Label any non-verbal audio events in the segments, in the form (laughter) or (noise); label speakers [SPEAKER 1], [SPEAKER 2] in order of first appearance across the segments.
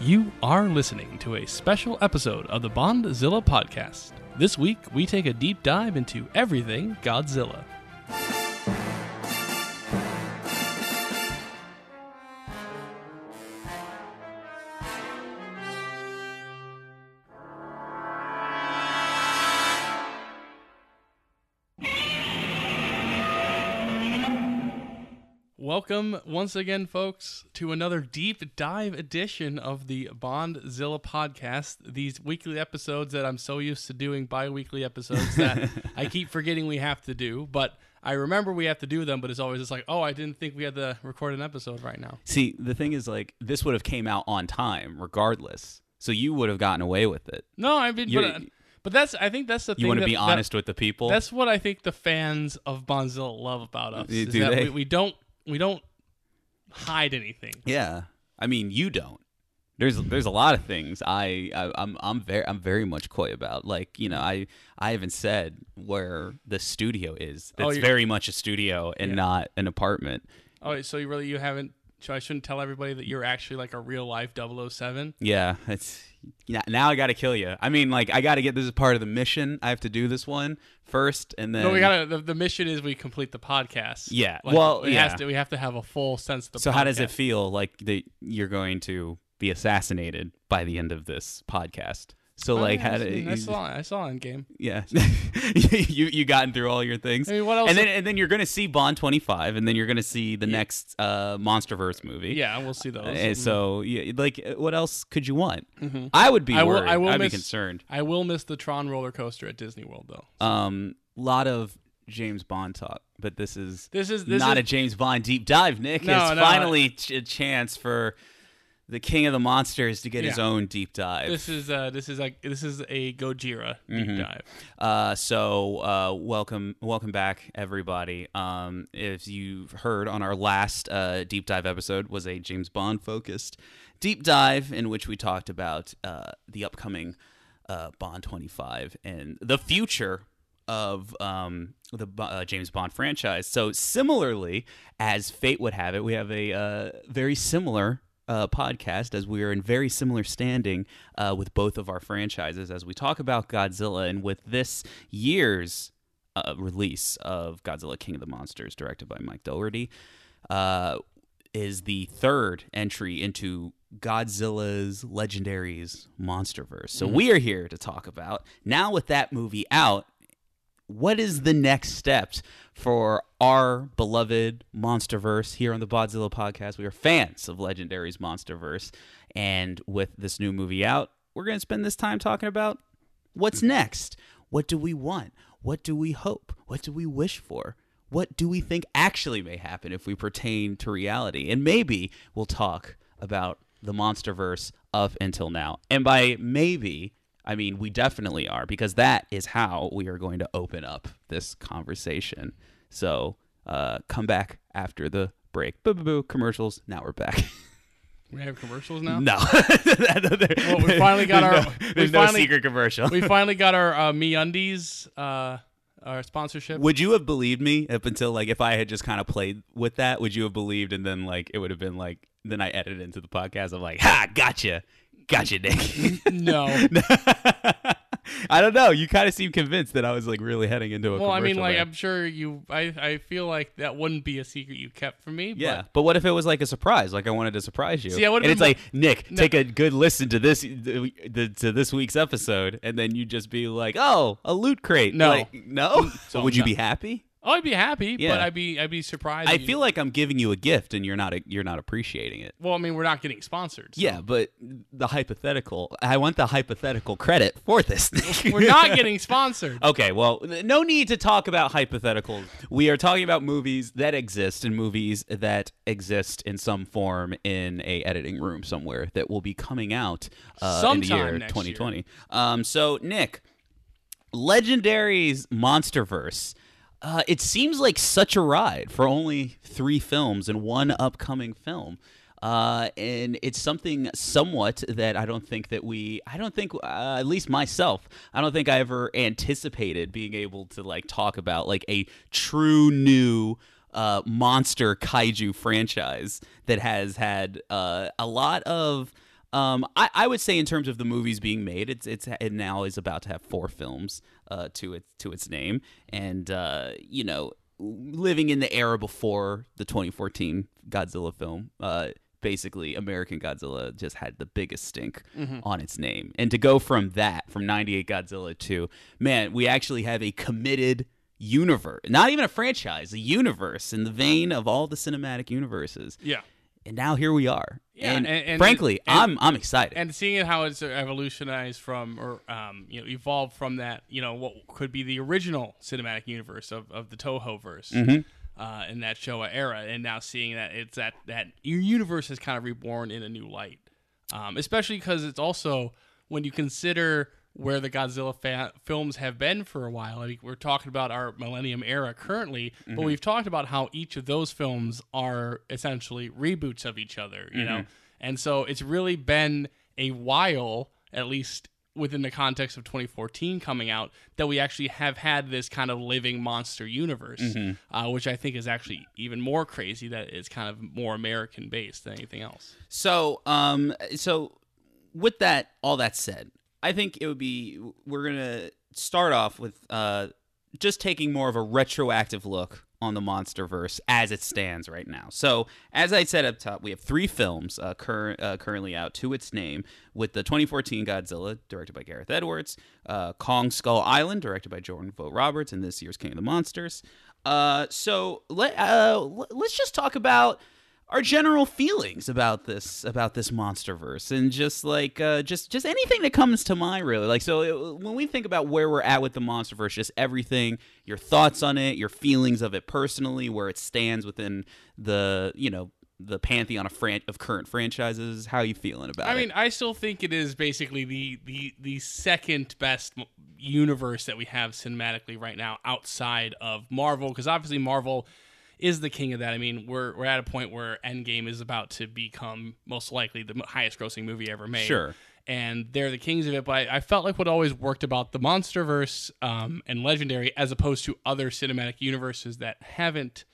[SPEAKER 1] You are listening to a special episode of the Bondzilla podcast. This week, we take a deep dive into everything Godzilla. Welcome once again, folks, to another deep dive edition of the Bondzilla podcast. These weekly episodes that I'm so used to doing bi weekly episodes that (laughs) I keep forgetting we have to do, but I remember we have to do them, but it's always just like, oh, I didn't think we had to record an episode right now.
[SPEAKER 2] See, the thing is, like, this would have came out on time regardless, so you would have gotten away with it.
[SPEAKER 1] No, I mean,
[SPEAKER 2] You're-
[SPEAKER 1] but, uh, but that's, I think that's the thing.
[SPEAKER 2] You want to
[SPEAKER 1] that-
[SPEAKER 2] be
[SPEAKER 1] that-
[SPEAKER 2] honest with the people.
[SPEAKER 1] That's what I think the fans of Bondzilla love about us.
[SPEAKER 2] Do
[SPEAKER 1] is
[SPEAKER 2] they?
[SPEAKER 1] that we, we don't we don't hide anything.
[SPEAKER 2] yeah, I mean, you don't. There's there's a lot of things I, I I'm I'm very I'm very much coy about. Like you know I I haven't said where the studio is.
[SPEAKER 1] Oh,
[SPEAKER 2] It's
[SPEAKER 1] you're-
[SPEAKER 2] very much a studio and
[SPEAKER 1] Yeah.
[SPEAKER 2] not an apartment.
[SPEAKER 1] Oh, so you really you haven't? So I shouldn't tell everybody that you're actually like a real life 007?
[SPEAKER 2] Yeah, it's now I got to kill you. I mean, like I got to get this is part of the mission. I have to do this one first, and then
[SPEAKER 1] No, we gotta. The, the mission is we complete the podcast.
[SPEAKER 2] Yeah,
[SPEAKER 1] Like,
[SPEAKER 2] well,
[SPEAKER 1] it has
[SPEAKER 2] yeah.
[SPEAKER 1] to, we have to have a full sense of the.
[SPEAKER 2] So how does it feel like that you're going to be assassinated by the end of this podcast? So
[SPEAKER 1] Oh,
[SPEAKER 2] like
[SPEAKER 1] yeah,
[SPEAKER 2] how
[SPEAKER 1] I,
[SPEAKER 2] do
[SPEAKER 1] I saw I saw Endgame. (laughs)
[SPEAKER 2] yeah (laughs) you you gotten through all your things
[SPEAKER 1] I mean, what else?
[SPEAKER 2] and then and then you're gonna see Bond 25 and then you're gonna see the next uh MonsterVerse movie
[SPEAKER 1] yeah, we'll see those.
[SPEAKER 2] And so yeah, like uh, what else could you want
[SPEAKER 1] Mhm.
[SPEAKER 2] I would be
[SPEAKER 1] I will-
[SPEAKER 2] worried
[SPEAKER 1] I will
[SPEAKER 2] I'd
[SPEAKER 1] miss-
[SPEAKER 2] be concerned
[SPEAKER 1] I will miss the Tron roller coaster at Disney World though.
[SPEAKER 2] um lot of James Bond talk but this is
[SPEAKER 1] This is this
[SPEAKER 2] not
[SPEAKER 1] is
[SPEAKER 2] a James Bond deep dive Nick
[SPEAKER 1] No,
[SPEAKER 2] it's
[SPEAKER 1] no,
[SPEAKER 2] finally ch- a chance for the king of the monsters to get his own deep dive
[SPEAKER 1] this is uh this is like this is a Gojira deep
[SPEAKER 2] Mhm.
[SPEAKER 1] dive.
[SPEAKER 2] Uh, so uh, welcome, welcome back, everybody. Um, if you've heard on our last uh, deep dive episode was a James Bond focused deep dive in which we talked about uh, the upcoming uh, Bond 25 and the future of um, the uh, James Bond franchise. So similarly, as fate would have it, we have a uh, very similar uh, podcast as we are in very similar standing uh, with both of our franchises as we talk about Godzilla and with this year's uh, release of Godzilla King of the Monsters, directed by Mike Dougherty, uh, is the third entry into Godzilla's Legendaries Monsterverse. So we are here to talk about now with that movie out. What is the next steps for our beloved Monsterverse here on the Godzilla podcast? We are fans of Legendaries Monsterverse, and with this new movie out, we're going to spend this time talking about what's next. What do we want? What do we hope? What do we wish for? What do we think actually may happen if we pertain to reality? And maybe we'll talk about the Monsterverse up until now. And by maybe, I mean we definitely are, because that is how we are going to open up this conversation. So uh, come back after the break. Boo boo boo. Commercials. Now we're back. (laughs)
[SPEAKER 1] We have commercials now.
[SPEAKER 2] no. (laughs)
[SPEAKER 1] Well, we finally got our-
[SPEAKER 2] no- there's no
[SPEAKER 1] finally-
[SPEAKER 2] secret commercial.
[SPEAKER 1] we finally got our uh, (laughs) Me Undies uh, our sponsorship.
[SPEAKER 2] Would you have believed me up until like if I had just kind of played with that? Would you have believed? And then like it would have been like then I edited into the podcast. I'm like, ha, gotcha, gotcha, Nick.
[SPEAKER 1] no. (laughs)
[SPEAKER 2] I don't know. You kind of seem convinced that I was like really heading into a.
[SPEAKER 1] Well, I mean, like
[SPEAKER 2] there.
[SPEAKER 1] I'm sure you. I I feel like that wouldn't be a secret you kept from me.
[SPEAKER 2] Yeah,
[SPEAKER 1] But
[SPEAKER 2] but what if it was like a surprise? Like I wanted to surprise you.
[SPEAKER 1] See, I would've
[SPEAKER 2] and it's like Nick,
[SPEAKER 1] No.
[SPEAKER 2] take a good listen to this the, the, to this week's episode, and then you just be like, "Oh, a loot crate."
[SPEAKER 1] No.
[SPEAKER 2] Like, no. (laughs) So would you be happy?
[SPEAKER 1] Oh, I'd be happy.
[SPEAKER 2] Yeah.
[SPEAKER 1] But I'd be I'd be surprised.
[SPEAKER 2] I
[SPEAKER 1] you-
[SPEAKER 2] feel like I'm giving you a gift, and you're not you're not appreciating it.
[SPEAKER 1] Well, I mean, we're not getting sponsored. so-
[SPEAKER 2] Yeah, but the hypothetical. I want the hypothetical credit for this. (laughs)
[SPEAKER 1] We're not getting sponsored. (laughs)
[SPEAKER 2] Okay, well, no need to talk about hypotheticals. We are talking about movies that exist and movies that exist in some form in a editing room somewhere that will be coming out uh, in the year
[SPEAKER 1] next
[SPEAKER 2] 2020. Um, so, Nick, Legendary's MonsterVerse. Uh, it seems like such a ride for only three films and one upcoming film. Uh, and it's something somewhat that I don't think that we, I don't think, uh, at least myself, I don't think I ever anticipated being able to like talk about like a true new uh, monster kaiju franchise that has had uh, a lot of Um, I, I would say in terms of the movies being made, it's it's it now is about to have four films uh, to its to its name, and uh, you know, living in the era before the 2014 Godzilla film. Uh, basically, American Godzilla just had the biggest stink on its name, and to go from that from '98 Godzilla to man, we actually have a committed universe, not even a franchise, a universe in the vein of all the cinematic universes.
[SPEAKER 1] Yeah.
[SPEAKER 2] And now here we are.
[SPEAKER 1] Yeah,
[SPEAKER 2] and,
[SPEAKER 1] and- and-
[SPEAKER 2] frankly,
[SPEAKER 1] and-
[SPEAKER 2] I'm I'm excited.
[SPEAKER 1] and seeing it how it's evolutionized from or um, you know evolved from that you know what could be the original cinematic universe of, of the Toho verse uh, in that Showa era, and now seeing that it's that that your universe is kind of reborn in a new light, um, especially because it's also when you consider where the Godzilla fa- films have been for a while. I mean, we're talking about our Millennium era currently, but we've talked about how each of those films are essentially reboots of each other, you know? And so it's really been a while, at least within the context of 2014 coming out, that we actually have had this kind of living monster universe, uh, which I think is actually even more crazy that it's kind of more American based than anything else.
[SPEAKER 2] So, um, so with that, all that said, I think it would be we're gonna start off with uh, just taking more of a retroactive look on the MonsterVerse as it stands right now. So, as I said up top, we have three films uh, cur- uh, currently out to its name, with the 2014 Godzilla, directed by Gareth Edwards, uh, Kong Skull Island, directed by Jordan Vogt Roberts, and this year's King of the Monsters. Uh, so let uh, let's just talk about our general feelings about this about this monsterverse and just like uh, just just anything that comes to mind really. Like so uh, when we think about where we're at with the monsterverse just everything your thoughts on it your feelings of it personally where it stands within the you know the pantheon of fran- of current franchises how you feeling about
[SPEAKER 1] I
[SPEAKER 2] it?
[SPEAKER 1] i mean, I still think it is basically the the the second best universe that we have cinematically right now outside of Marvel, because obviously Marvel is the king of that. I mean, we're we're at a point where Endgame is about to become most likely the highest grossing movie ever made.
[SPEAKER 2] Sure.
[SPEAKER 1] And they're the kings of it, but I, I felt like what always worked about the MonsterVerse um, and Legendary, as opposed to other cinematic universes that haven't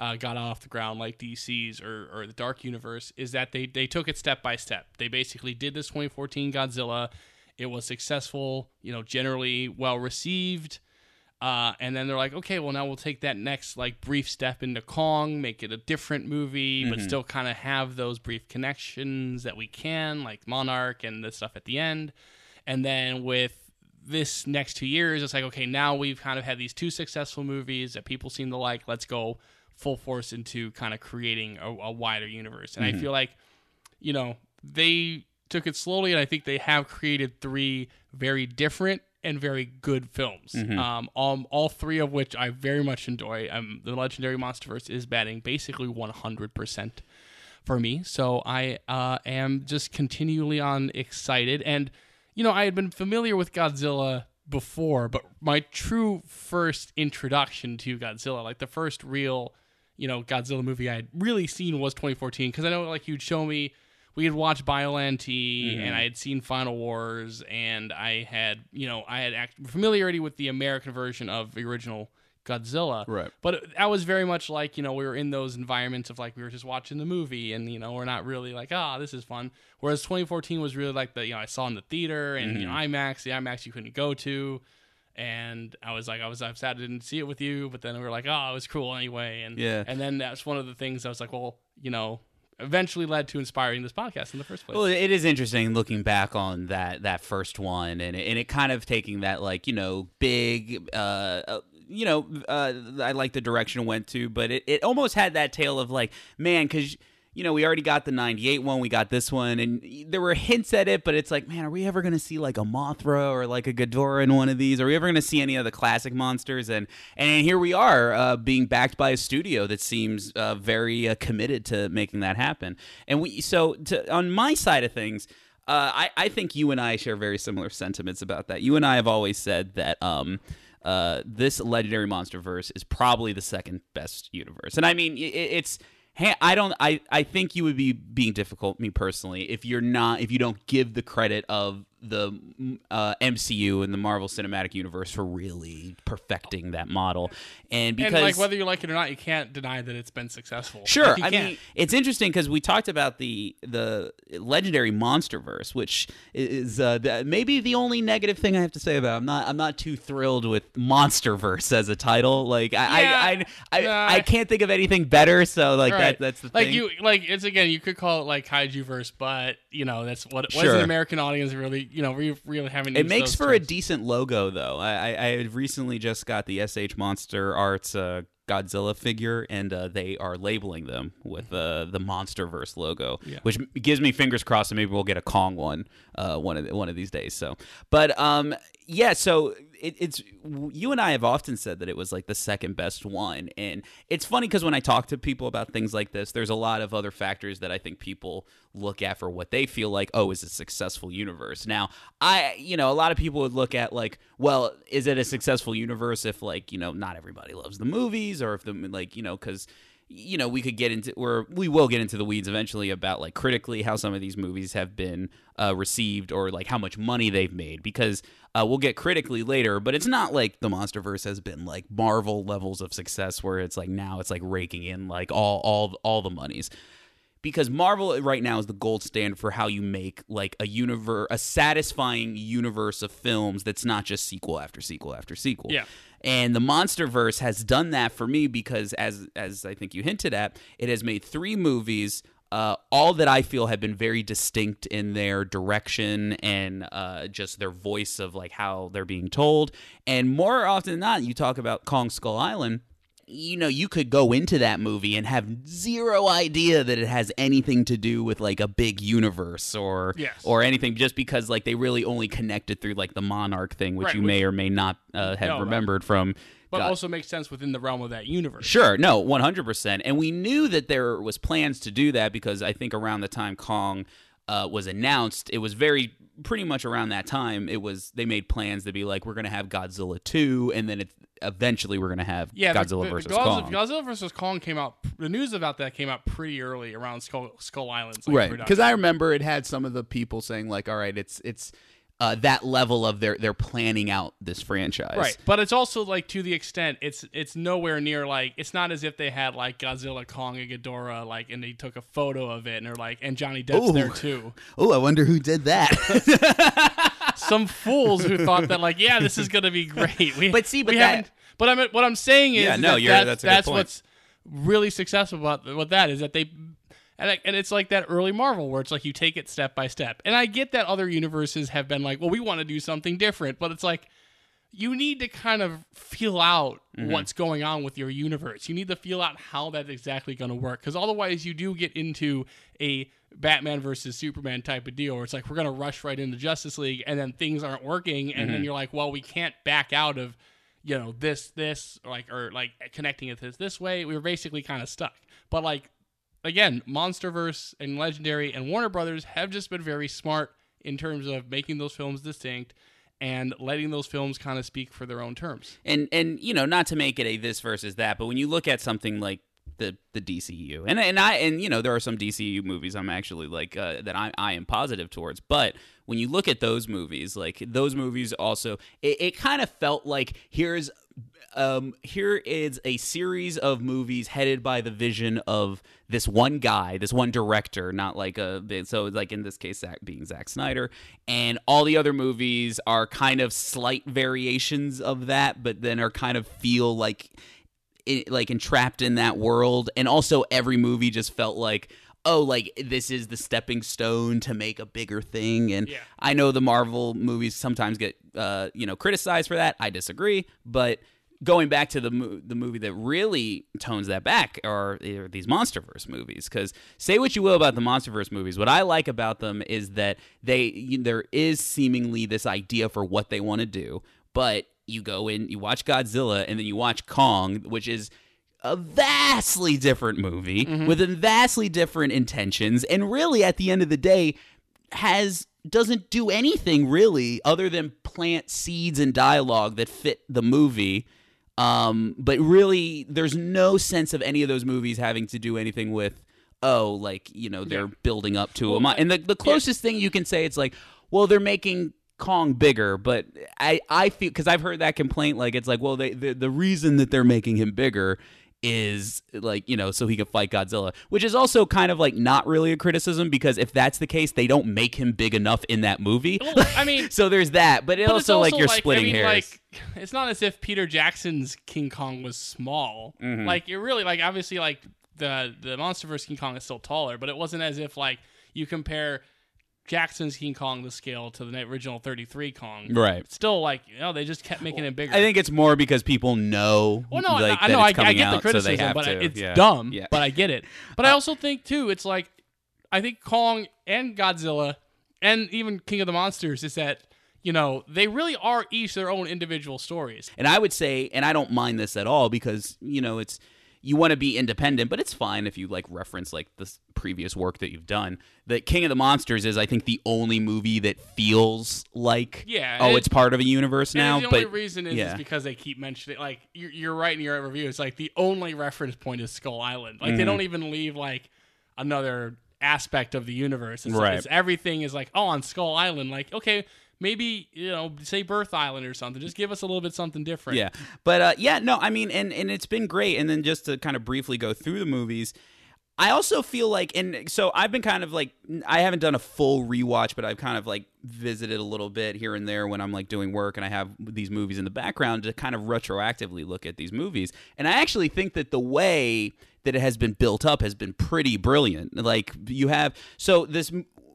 [SPEAKER 1] uh, got off the ground like DC's or, or the Dark Universe is that they, they took it step by step. They basically did this 2014 Godzilla. It was successful, you know, generally well received. Uh, and then they're like, okay, well now we'll take that next like brief step into Kong, make it a different movie, but still kind of have those brief connections that we can, like Monarch and the stuff at the end. And then with this next two years, it's like, okay, now we've kind of had these two successful movies that people seem to like. Let's go full force into kind of creating a, a wider universe. And I feel like, you know, they took it slowly, and I think they have created three very different and very good films. Um, all, all three of which I very much enjoy. Um, the Legendary Monsterverse is batting basically 100% for me. So I uh, am just continually on excited. And, you know, I had been familiar with Godzilla before, but my true first introduction to Godzilla, like the first real, you know, Godzilla movie I had really seen was 2014. Because I know, like, you'd show me, we had watched Biollante, and mm-hmm. I had seen Final Wars, and I had, you know, I had act- familiarity with the American version of the original Godzilla.
[SPEAKER 2] Right.
[SPEAKER 1] But that was very much like, you know, we were in those environments of like we were just watching the movie and, you know, we're not really like, ah, this is fun. Whereas 2014 was really like the, you know, I saw in the theater and, you know, mm-hmm. IMAX, the IMAX you couldn't go to. And I was like, I was upset I didn't see it with you, but then we were like, oh, it was cool anyway. And
[SPEAKER 2] Yeah.
[SPEAKER 1] and then that's one of the things I was like, well, you know, eventually led to inspiring this podcast in the first place.
[SPEAKER 2] Well, it is interesting looking back on that that first one, and it, and it kind of taking that like you know big, uh, uh, you know, uh, I like the direction it went to, but it, it almost had that tale of like, man, because you know we already got the '98 one, we got this one, and there were hints at it, but it's like, man, are we ever gonna see like a Mothra or like a Ghidorah in one of these? Are we ever gonna see any of the classic monsters? And and here we are, uh, being backed by a studio that seems uh, very uh, committed to making that happen. And we so to, on my side of things. Uh, I, I think you and I share very similar sentiments about that. You and I have always said that um, uh, this legendary monster verse is probably the second best universe, and I mean it, it's. Hey, I don't. I, I think you would be being difficult, me personally, if you're not, if you don't give the credit of the uh, MCU and the Marvel Cinematic Universe for really perfecting that model. And because
[SPEAKER 1] and like whether you like it or not, you can't deny that it's been successful.
[SPEAKER 2] Sure,
[SPEAKER 1] Like,
[SPEAKER 2] I
[SPEAKER 1] can't.
[SPEAKER 2] mean it's interesting because we talked about the the legendary MonsterVerse, which is uh, the, maybe the only negative thing I have to say about. It. I'm not I'm not too thrilled with MonsterVerse as a title. Like I
[SPEAKER 1] Yeah,
[SPEAKER 2] I, I, I,
[SPEAKER 1] nah.
[SPEAKER 2] I can't think of anything better. So like
[SPEAKER 1] Right.
[SPEAKER 2] that that's the
[SPEAKER 1] like
[SPEAKER 2] thing.
[SPEAKER 1] you like it's again you could call it like kaiju verse, but you know that's what what
[SPEAKER 2] Sure.
[SPEAKER 1] the American audience really you know we really haven't.
[SPEAKER 2] It makes for a decent logo, though. I, I, I recently just got the SH Monster Arts uh, Godzilla figure, and uh, they are labeling them with uh, the MonsterVerse logo,
[SPEAKER 1] Yeah.
[SPEAKER 2] which gives me fingers crossed that maybe we'll get a Kong one uh, one of the, one of these days. So, but um, yeah, so it, it's you and I have often said that it was like the second best one, and it's funny because when I talk to people about things like this, there's a lot of other factors that I think people look at for what they feel like. Oh, is a successful universe? Now, I you know a lot of people would look at like, well, is it a successful universe if like you know not everybody loves the movies or if the like you know because you know we could get into or we will get into the weeds eventually about like critically how some of these movies have been uh, received or like how much money they've made because uh, we'll get critically later but it's not like the monsterverse has been like marvel levels of success where it's like now it's like raking in like all all all the monies because Marvel right now is the gold standard for how you make like a universe, a satisfying universe of films that's not just sequel after sequel after sequel.
[SPEAKER 1] Yeah.
[SPEAKER 2] And the MonsterVerse has done that for me because, as as I think you hinted at, it has made three movies. Uh, all that I feel have been very distinct in their direction and uh, just their voice of like how they're being told. And more often than not, you talk about Kong Skull Island you know, you could go into that movie and have zero idea that it has anything to do with like a big universe or
[SPEAKER 1] Yes.
[SPEAKER 2] or anything, just because like they really only connected through like the Monarch thing, which
[SPEAKER 1] Right,
[SPEAKER 2] you
[SPEAKER 1] which-
[SPEAKER 2] may or may not uh, have
[SPEAKER 1] No,
[SPEAKER 2] remembered from.
[SPEAKER 1] but
[SPEAKER 2] God-
[SPEAKER 1] also makes sense within the realm of that universe.
[SPEAKER 2] Sure, no, one hundred percent, and we knew that there was plans to do that because I think around the time Kong uh, was announced, it was very pretty much around that time. It was they made plans to be like we're going to have Godzilla two, and then it eventually we're going to have
[SPEAKER 1] Yeah,
[SPEAKER 2] Godzilla
[SPEAKER 1] the,
[SPEAKER 2] versus
[SPEAKER 1] Godzilla,
[SPEAKER 2] Kong.
[SPEAKER 1] Godzilla versus Kong came out. The news about that came out pretty early around Skull, Skull Island's like,
[SPEAKER 2] right because i remember it had some of the people saying like all right it's it's uh, that level of their they're planning out this franchise
[SPEAKER 1] Right, but it's also like to the extent it's it's nowhere near like it's not as if they had like Godzilla, Kong, and Ghidorah like and they took a photo of it and they're like and Johnny Depp's
[SPEAKER 2] Ooh.
[SPEAKER 1] there too. (laughs)
[SPEAKER 2] oh i wonder who did that (laughs)
[SPEAKER 1] Some fools who thought that like yeah this is (laughs) gonna be great. We,
[SPEAKER 2] But see, but that-
[SPEAKER 1] but I'm what I'm saying is
[SPEAKER 2] Yeah, no,
[SPEAKER 1] that
[SPEAKER 2] you're-
[SPEAKER 1] that-
[SPEAKER 2] that's
[SPEAKER 1] that's
[SPEAKER 2] point.
[SPEAKER 1] what's really successful about what that is that they. And, like- and it's like that early Marvel where it's like you take it step by step. And I get that other universes have been like, well, we want to do something different, but it's like you need to kind of feel out
[SPEAKER 2] Mm-hmm.
[SPEAKER 1] what's going on with your universe. You need to feel out how that's exactly going to work because otherwise you do get into a Batman versus Superman type of deal where it's like we're going to rush right into Justice League and then things aren't working and
[SPEAKER 2] Mm-hmm.
[SPEAKER 1] then you're like, well, we can't back out of you know this this like or like connecting it this this way. We were basically kind of stuck. But like again, MonsterVerse and Legendary and Warner Brothers have just been very smart in terms of making those films distinct and letting those films kind of speak for their own terms.
[SPEAKER 2] and and you know not to make it a this versus that but when you look at something like the the DCU and and I and you know there are some DCU movies I'm actually like uh, that I I am positive towards but when you look at those movies like those movies also it, it kind of felt like here's um here is a series of movies headed by the vision of this one guy this one director not like a so like in this case Zack, being Zack Snyder. And all the other movies are kind of slight variations of that but then are kind of feel like it, like entrapped in that world. And also every movie just felt like oh like this is the stepping stone to make a bigger thing. And
[SPEAKER 1] Yeah.
[SPEAKER 2] i know the marvel movies sometimes get uh you know criticized for that i disagree. But going back to the mo- the movie that really tones that back are, are these monsterverse movies. Because say what you will about the monsterverse movies what i like about them is that they you, there is seemingly this idea for what they want to do but you go in you watch godzilla and then you watch kong which is a vastly different movie with vastly different intentions and really at the end of the day has doesn't do anything really other than plant seeds and dialogue that fit the movie. Um, but really there's no sense of any of those movies having to do anything with oh like you know they're building up to a mon- and the, the closest thing you can say it's like well, they're making Kong bigger, but I I feel because I've heard that complaint like it's like well they the, the reason that they're making him bigger is like you know so he can fight Godzilla, which is also kind of like not really a criticism because if that's the case, they don't make him big enough in that movie.
[SPEAKER 1] Well, I mean, (laughs)
[SPEAKER 2] so there's that, but, it
[SPEAKER 1] but
[SPEAKER 2] also,
[SPEAKER 1] it's
[SPEAKER 2] like you're
[SPEAKER 1] I
[SPEAKER 2] splitting
[SPEAKER 1] mean,
[SPEAKER 2] hairs.
[SPEAKER 1] Like, it's not as if Peter Jackson's King Kong was small.
[SPEAKER 2] Mm-hmm.
[SPEAKER 1] Like you're really like obviously like the the MonsterVerse King Kong is still taller, but it wasn't as if like you compare Jackson's King Kong the scale to the original 33 Kong.
[SPEAKER 2] Right.
[SPEAKER 1] Still like you know they just kept making it bigger.
[SPEAKER 2] I think it's more because people know.
[SPEAKER 1] Well, no,
[SPEAKER 2] like,
[SPEAKER 1] I, I know, I, I get
[SPEAKER 2] out,
[SPEAKER 1] the criticism,
[SPEAKER 2] so
[SPEAKER 1] but
[SPEAKER 2] to.
[SPEAKER 1] it's
[SPEAKER 2] yeah.
[SPEAKER 1] dumb.
[SPEAKER 2] Yeah.
[SPEAKER 1] But I get it. But I also think too, it's like I think Kong and Godzilla and even King of the Monsters is that you know they really are each their own individual stories.
[SPEAKER 2] And I would say, and I don't mind this at all because you know it's you want to be independent, but it's fine if you like reference like the previous work that you've done. The King of the Monsters is, I think, the only movie that feels like
[SPEAKER 1] Yeah,
[SPEAKER 2] oh,
[SPEAKER 1] and
[SPEAKER 2] it's part of a universe now.
[SPEAKER 1] the
[SPEAKER 2] but
[SPEAKER 1] only reason is,
[SPEAKER 2] yeah.
[SPEAKER 1] is because they keep mentioning like you're, you're right in your review. It's like the only reference point is Skull Island. Like they
[SPEAKER 2] Mm-hmm.
[SPEAKER 1] don't even leave like another aspect of the universe. It's,
[SPEAKER 2] Right.
[SPEAKER 1] it's everything is like oh on Skull Island. Like okay, maybe you know say Birth Island or something. Just give us a little bit something different.
[SPEAKER 2] Yeah, but uh, yeah, no, I mean, and and it's been great. And then just to kind of briefly go through the movies, I also feel like, and so I've been kind of like, I haven't done a full rewatch, but I've kind of like visited a little bit here and there when I'm like doing work and I have these movies in the background to kind of retroactively look at these movies. And I actually think that the way that it has been built up has been pretty brilliant. Like you have, so this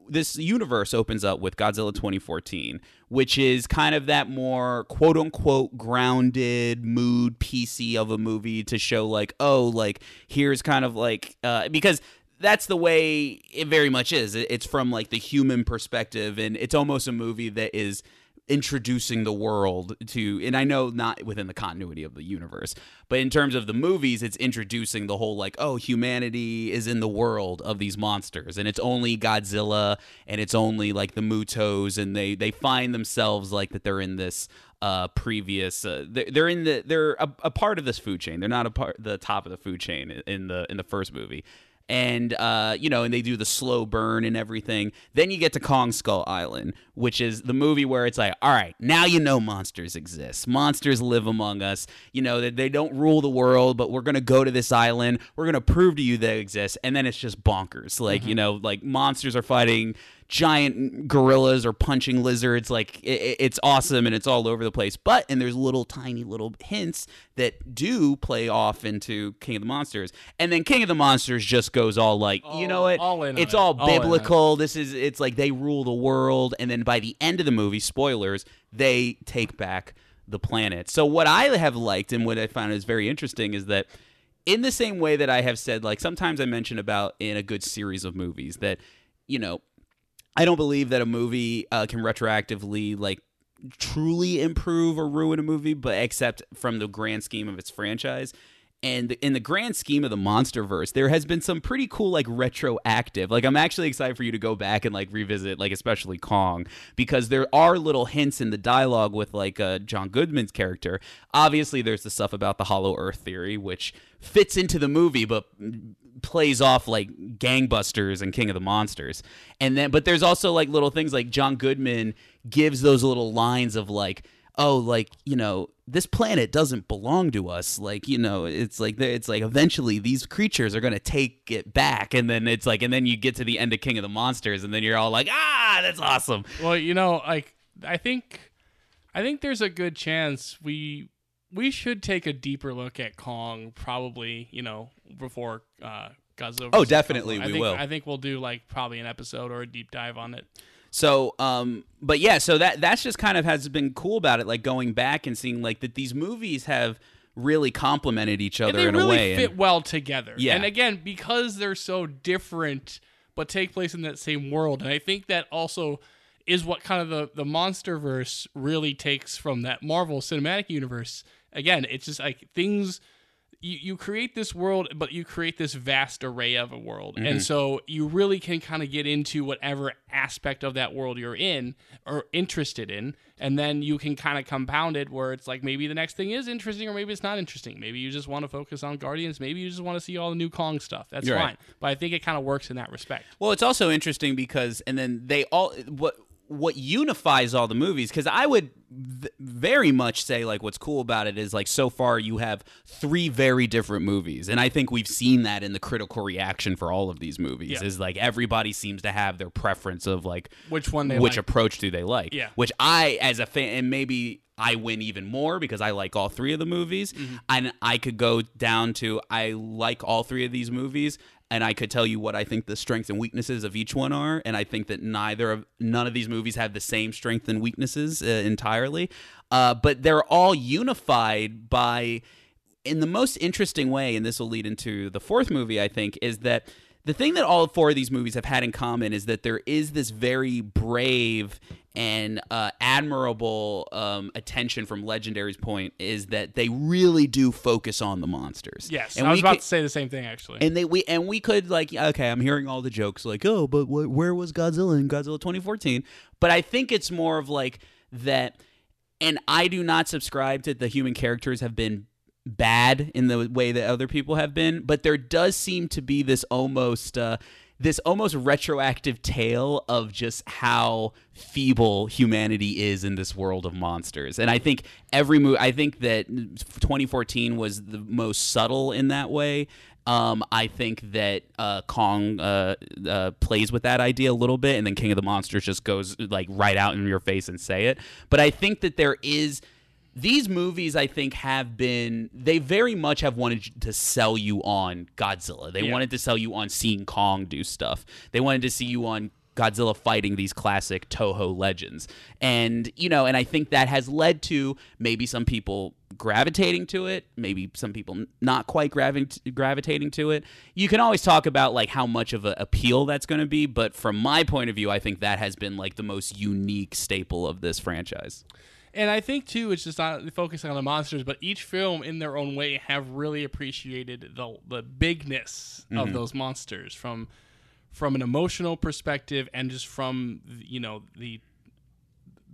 [SPEAKER 2] this universe opens up with Godzilla 2014, which is kind of that more quote unquote grounded mood PC of a movie to show like, oh, like here's kind of like uh, because that's the way it very much is. It's from like the human perspective, and it's almost a movie that is introducing the world to and I know not within the continuity of the universe, but in terms of the movies it's introducing the whole like oh humanity is in the world of these monsters and it's only Godzilla and it's only like the Mutos and they they find themselves like that they're in this uh previous uh, they're, in the they're a, a part of this food chain. They're not a part the top of the food chain in the in the first movie and uh, you know, and they do the slow burn and everything. Then you get to Kong Skull Island, which is the movie where it's like, all right, now you know monsters exist. Monsters live among us. You know that they don't rule the world, but we're gonna go to this island. We're gonna prove to you they exist, and then it's just bonkers. Like you know, like monsters are fighting giant gorillas or punching lizards like it, it's awesome and it's all over the place. But and there's little tiny little hints that do play off into king of the monsters. And then king of the monsters just goes all like you know what?
[SPEAKER 1] all
[SPEAKER 2] it's
[SPEAKER 1] it.
[SPEAKER 2] all
[SPEAKER 1] All it.
[SPEAKER 2] biblical. This is it's like they rule the world. And then by the end of the movie spoilers they take back the planet. So what i have liked and what i found is very interesting is that in the same way that i have said like sometimes i mention about in a good series of movies that you know I don't believe that a movie uh, can retroactively like truly improve or ruin a movie, but except from the grand scheme of its franchise. And in the grand scheme of the MonsterVerse, there has been some pretty cool like retroactive. Like I'm actually excited for you to go back and like revisit, like especially Kong, because there are little hints in the dialogue with like uh, John Goodman's character. Obviously, there's the stuff about the Hollow Earth theory, which fits into the movie, but plays off like gangbusters and king of the monsters and then but there's also like little things like john goodman gives those little lines of like oh like you know this planet doesn't belong to us like you know it's like it's like eventually these creatures are going to take it back and then it's like and then you get to the end of king of the monsters and then you're all like ah that's awesome
[SPEAKER 1] Well, you know, like I think, I think there's a good chance we we should take a deeper look at Kong, probably. You know, before uh, Godzilla.
[SPEAKER 2] Oh, definitely,
[SPEAKER 1] Kong. I
[SPEAKER 2] we
[SPEAKER 1] think,
[SPEAKER 2] will.
[SPEAKER 1] I think we'll do like probably an episode or a deep dive on it.
[SPEAKER 2] So, um, but yeah, so that that's just kind of has been cool about it, like going back and seeing like that these movies have really complemented each other
[SPEAKER 1] And they
[SPEAKER 2] in
[SPEAKER 1] really
[SPEAKER 2] a way.
[SPEAKER 1] fit
[SPEAKER 2] and-
[SPEAKER 1] well together.
[SPEAKER 2] Yeah.
[SPEAKER 1] And again, because they're so different but take place in that same world. And I think that also is what kind of the, the monster verse really takes from that Marvel cinematic universe. Again, it's just like things you, you create this world, but you create this vast array of a world.
[SPEAKER 2] Mm-hmm.
[SPEAKER 1] And so you really can kind of get into whatever aspect of that world you're in or interested in. And then you can kind of compound it where it's like maybe the next thing is interesting or maybe it's not interesting. Maybe you just want to focus on Guardians. Maybe you just want to see all the new Kong stuff. That's
[SPEAKER 2] You're
[SPEAKER 1] fine.
[SPEAKER 2] right.
[SPEAKER 1] But I think it kind of works in that respect.
[SPEAKER 2] Well, it's also interesting because, and then they all what what unifies all the movies because I would v- very much say like what's cool about it is like so far you have three very different movies and I think we've seen that in the critical reaction for all of these movies
[SPEAKER 1] Yeah.
[SPEAKER 2] is like everybody seems to have their preference of like
[SPEAKER 1] Which one they
[SPEAKER 2] which
[SPEAKER 1] like.
[SPEAKER 2] approach do they like
[SPEAKER 1] Yeah.
[SPEAKER 2] which I as a fan and maybe I win even more because I like all three of the movies
[SPEAKER 1] Mm-hmm.
[SPEAKER 2] and I could go down to I like all three of these movies and I could tell you what I think the strengths and weaknesses of each one are and I think that neither of none of these movies have the same strengths and weaknesses uh, entirely. Uh, but they're all unified by in the most interesting way, and this will lead into the fourth movie, I think, is that the thing that all four of these movies have had in common is that there is this very brave and uh, admirable um, attention from Legendary's point is that they really do focus on the monsters.
[SPEAKER 1] Yes,
[SPEAKER 2] and
[SPEAKER 1] I was
[SPEAKER 2] we
[SPEAKER 1] about
[SPEAKER 2] ca-
[SPEAKER 1] to say the same thing actually.
[SPEAKER 2] and they we and we could like okay, I'm hearing all the jokes like oh, but wh- where was Godzilla in Godzilla 2014? But I think it's more of like that. And I do not subscribe to the human characters have been bad in the way that other people have been, but there does seem to be this almost. Uh, this almost retroactive tale of just how feeble humanity is in this world of monsters. And I think every movie, I think that 2014 was the most subtle in that way. Um, I think that uh, Kong uh, uh, plays with that idea a little bit, and then King of the Monsters just goes like right out in your face and say it. But I think that there is these movies I think have been they very much have wanted to sell you on Godzilla. They
[SPEAKER 1] Yeah.
[SPEAKER 2] wanted to sell you on seeing Kong do stuff. They wanted to see you on Godzilla fighting these classic Toho legends. And you know, and I think that has led to maybe some people gravitating to it, maybe some people not quite gravi- gravitating to it. You can always talk about like how much of an appeal that's going to be, but from my point of view, I think that has been like the most unique staple of this franchise.
[SPEAKER 1] And I think too, it's just not focusing on the monsters, but each film in their own way have really appreciated the the bigness
[SPEAKER 2] Mm-hmm.
[SPEAKER 1] of those monsters from from an emotional perspective and just from you know the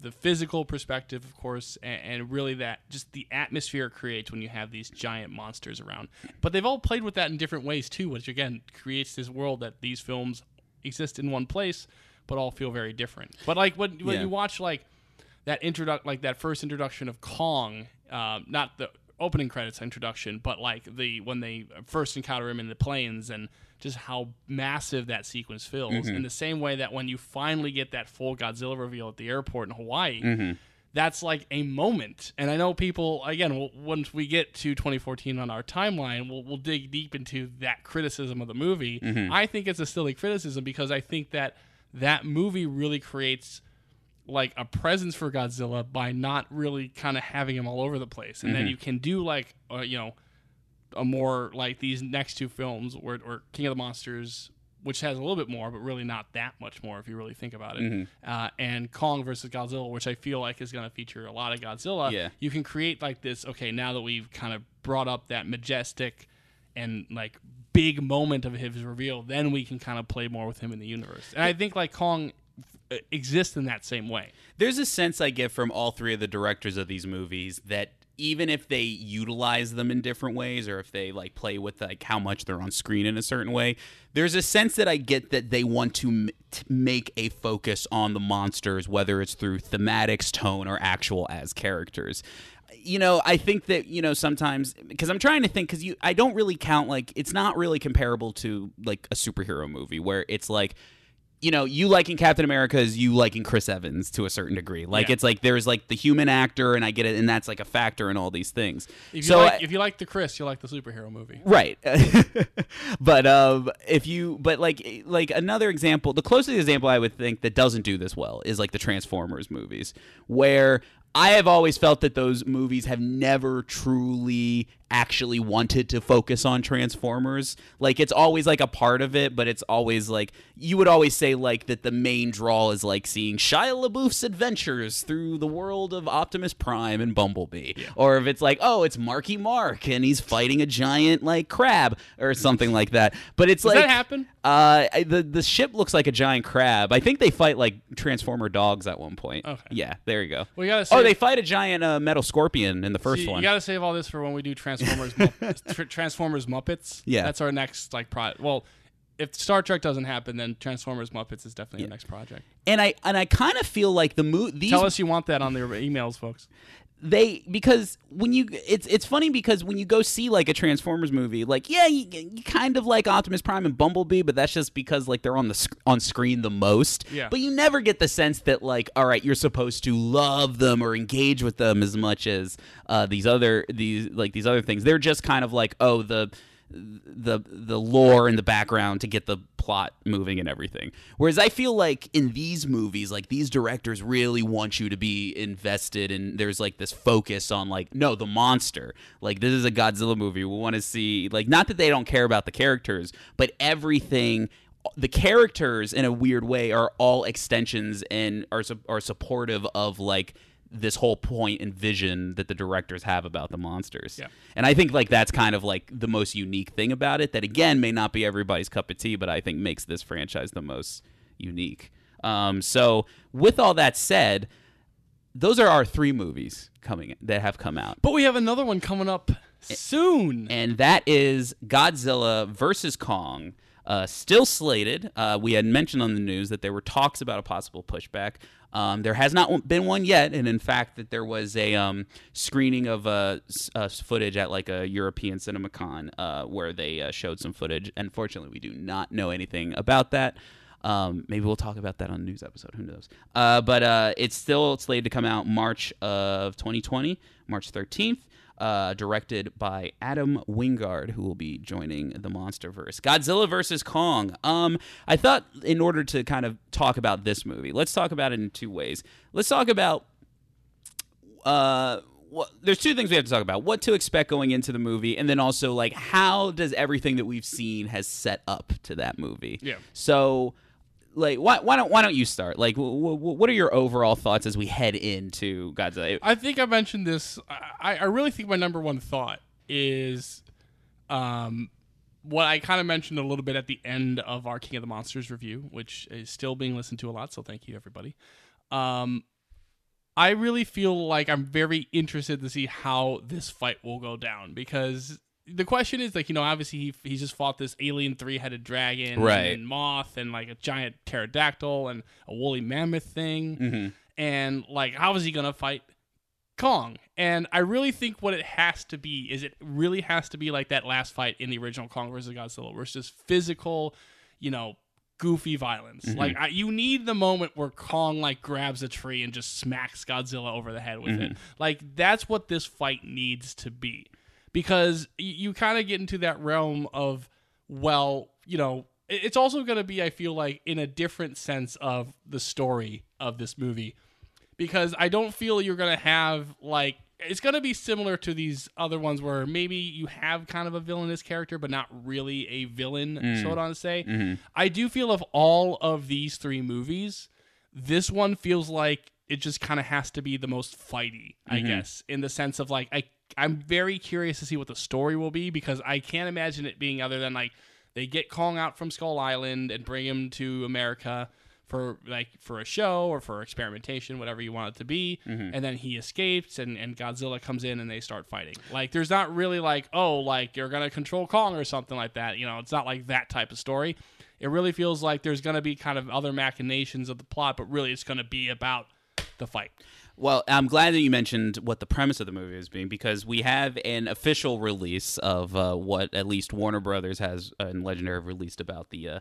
[SPEAKER 1] the physical perspective, of course, and, and really that just the atmosphere it creates when you have these giant monsters around. But they've all played with that in different ways too, which again creates this world that these films exist in one place, but all feel very different. But like when when
[SPEAKER 2] Yeah.
[SPEAKER 1] you watch like that introduct like that first introduction of Kong, um, not the opening credits introduction, but like the when they first encounter him in the plains and just how massive that sequence feels. Mm-hmm. In the same way that when you finally get that full Godzilla reveal at the airport in Hawaii. Mm-hmm. That's like a moment, and I know people. Again, we'll, once we get to 2014 on our timeline, we'll we'll dig deep into that criticism of the movie. Mm-hmm. I think it's a silly criticism because I think that that movie really creates like a presence for Godzilla by not really kind of having him all over the place, and then you can do like uh, you know a more like these next two films or, or King of the Monsters, which has a little bit more, but really not that much more if you really think about it. Uh, and Kong versus Godzilla, which I feel like is going to feature a lot of Godzilla.
[SPEAKER 2] Yeah.
[SPEAKER 1] You can create like this. Okay, now that we've kind of brought up that majestic and like big moment of his reveal, then we can kind of play more with him in the universe. And I think like Kong uh, exists in that same way.
[SPEAKER 2] There's a sense I get from all three of the directors of these movies that even if they utilize them in different ways or if they like play with like how much they're on screen in a certain way, there's a sense that I get that they want to, m- to make a focus on the monsters whether it's through thematics, tone or actual as characters. You know, I think that, you know, sometimes because I'm trying to think cuz you I don't really count like it's not really comparable to like a superhero movie where it's like you know, you liking Captain America is you liking Chris Evans to a certain degree. Like
[SPEAKER 1] Yeah.
[SPEAKER 2] it's like there's like the human actor, and I get it, and that's like a factor in all these things.
[SPEAKER 1] If you
[SPEAKER 2] so
[SPEAKER 1] like,
[SPEAKER 2] I-
[SPEAKER 1] if you like the Chris, you like the superhero movie.
[SPEAKER 2] right, (laughs) but um, if you but like like another example, the closest example I would think that doesn't do this well is like the Transformers movies, where I have always felt that those movies have never truly actually wanted to focus on Transformers. Like it's always like a part of it, but it's always like you would always say like that the main draw is like seeing Shia LaBeouf's adventures through the world of Optimus Prime and Bumblebee. Or if it's like, oh, it's Marky Mark and he's fighting a giant like crab or something like that. But it's
[SPEAKER 1] Does
[SPEAKER 2] like
[SPEAKER 1] that happen?
[SPEAKER 2] uh, the the ship looks like a giant crab. I think they fight like transformer dogs at one point.
[SPEAKER 1] Okay.
[SPEAKER 2] Yeah, there you go.
[SPEAKER 1] We gotta
[SPEAKER 2] oh, they fight a giant uh, metal scorpion in the first one.
[SPEAKER 1] You got to save all this for when we do Transformers Mupp- (laughs) Tr- Transformers Muppets.
[SPEAKER 2] Yeah.
[SPEAKER 1] That's our next like pro. Well, if Star Trek doesn't happen, then Transformers Muppets is definitely the next project.
[SPEAKER 2] And I and I kind of feel like the mo- these
[SPEAKER 1] Tell us you want that on the emails, folks.
[SPEAKER 2] They because when you it's it's funny because when you go see like a Transformers movie, like yeah, you, you kind of like Optimus Prime and Bumblebee, but that's just because like they're on the sc- on screen the most.
[SPEAKER 1] Yeah.
[SPEAKER 2] But you never get the sense that like all right, you're supposed to love them or engage with them as much as uh, these other these like these other things. They're just kind of like oh the the the lore in the background to get the plot moving and everything. Whereas I feel like in these movies, like these directors really want you to be invested and there's like this focus on like, no, the monster. Like this is a Godzilla movie. We want to see like not that they don't care about the characters, but everything the characters in a weird way are all extensions and are are supportive of like this whole point and vision that the directors have about the monsters.
[SPEAKER 1] Yeah.
[SPEAKER 2] And I think like that's kind of like the most unique thing about it that again may not be everybody's cup of tea, but I think makes this franchise the most unique. Um, so with all that said, those are our three movies coming that have come out.
[SPEAKER 1] But we have another one coming up soon.
[SPEAKER 2] And that is Godzilla versus Kong. Uh, still slated. Uh, we had mentioned on the news that there were talks about a possible pushback. Um, there has not been one yet, and in fact, that there was a um, screening of uh, uh, footage at like a European CinemaCon uh, where they uh, showed some footage. Unfortunately, we do not know anything about that. Um, maybe we'll talk about that on a news episode. Who knows? Uh, but uh, it's still it's slated to come out March of 2020, March 13th. Uh, directed by Adam Wingard, who will be joining the MonsterVerse. Godzilla versus Kong. Um, I thought in order to kind of talk about this movie, let's talk about it in two ways. Let's talk about uh what, there's two things we have to talk about what to expect going into the movie and then also like how does everything that we've seen has set up to that movie
[SPEAKER 1] Yeah.
[SPEAKER 2] so like why, why don't why don't you start like w- w- what are your overall thoughts as we head into godzilla
[SPEAKER 1] I think I mentioned this. I, I really think my number one thought is um, what I kind of mentioned a little bit at the end of our King of the Monsters review, which is still being listened to a lot. So thank you, everybody. Um, I really feel like I'm very interested to see how this fight will go down because the question is like you know obviously he he's just fought this alien three headed dragon
[SPEAKER 2] Right.
[SPEAKER 1] and moth and like a giant pterodactyl and a woolly mammoth thing
[SPEAKER 2] Mm-hmm.
[SPEAKER 1] and like how is he gonna fight Kong? And I really think what it has to be is it really has to be like that last fight in the original Kong versus Godzilla, where it's just physical, you know, goofy violence. Like I, you need the moment where Kong like grabs a tree and just smacks Godzilla over the head with it. Like that's what this fight needs to be, because you kind of get into that realm of well, you know, it's also going to be I feel like in a different sense of the story of this movie. Because I don't feel you're gonna have like it's gonna be similar to these other ones where maybe you have kind of a villainous character but not really a villain, so mm. on to say. Mm-hmm. I do feel of all of these three movies, this one feels like it just kind of has to be the most fighty, I mm-hmm. guess, in the sense of like I I'm very curious to see what the story will be because I can't imagine it being other than like they get Kong out from Skull Island and bring him to America for like for a show or for experimentation, whatever you want it to be, mm-hmm. and then he escapes and, and Godzilla comes in and they start fighting. Like there's not really like, oh, like you're gonna control Kong or something like that. You know, it's not like that type of story. It really feels like there's gonna be kind of other machinations of the plot, but really it's gonna be about the fight.
[SPEAKER 2] Well, I'm glad that you mentioned what the premise of the movie is being because we have an official release of uh, what at least Warner Brothers has uh, and Legendary have released about the uh,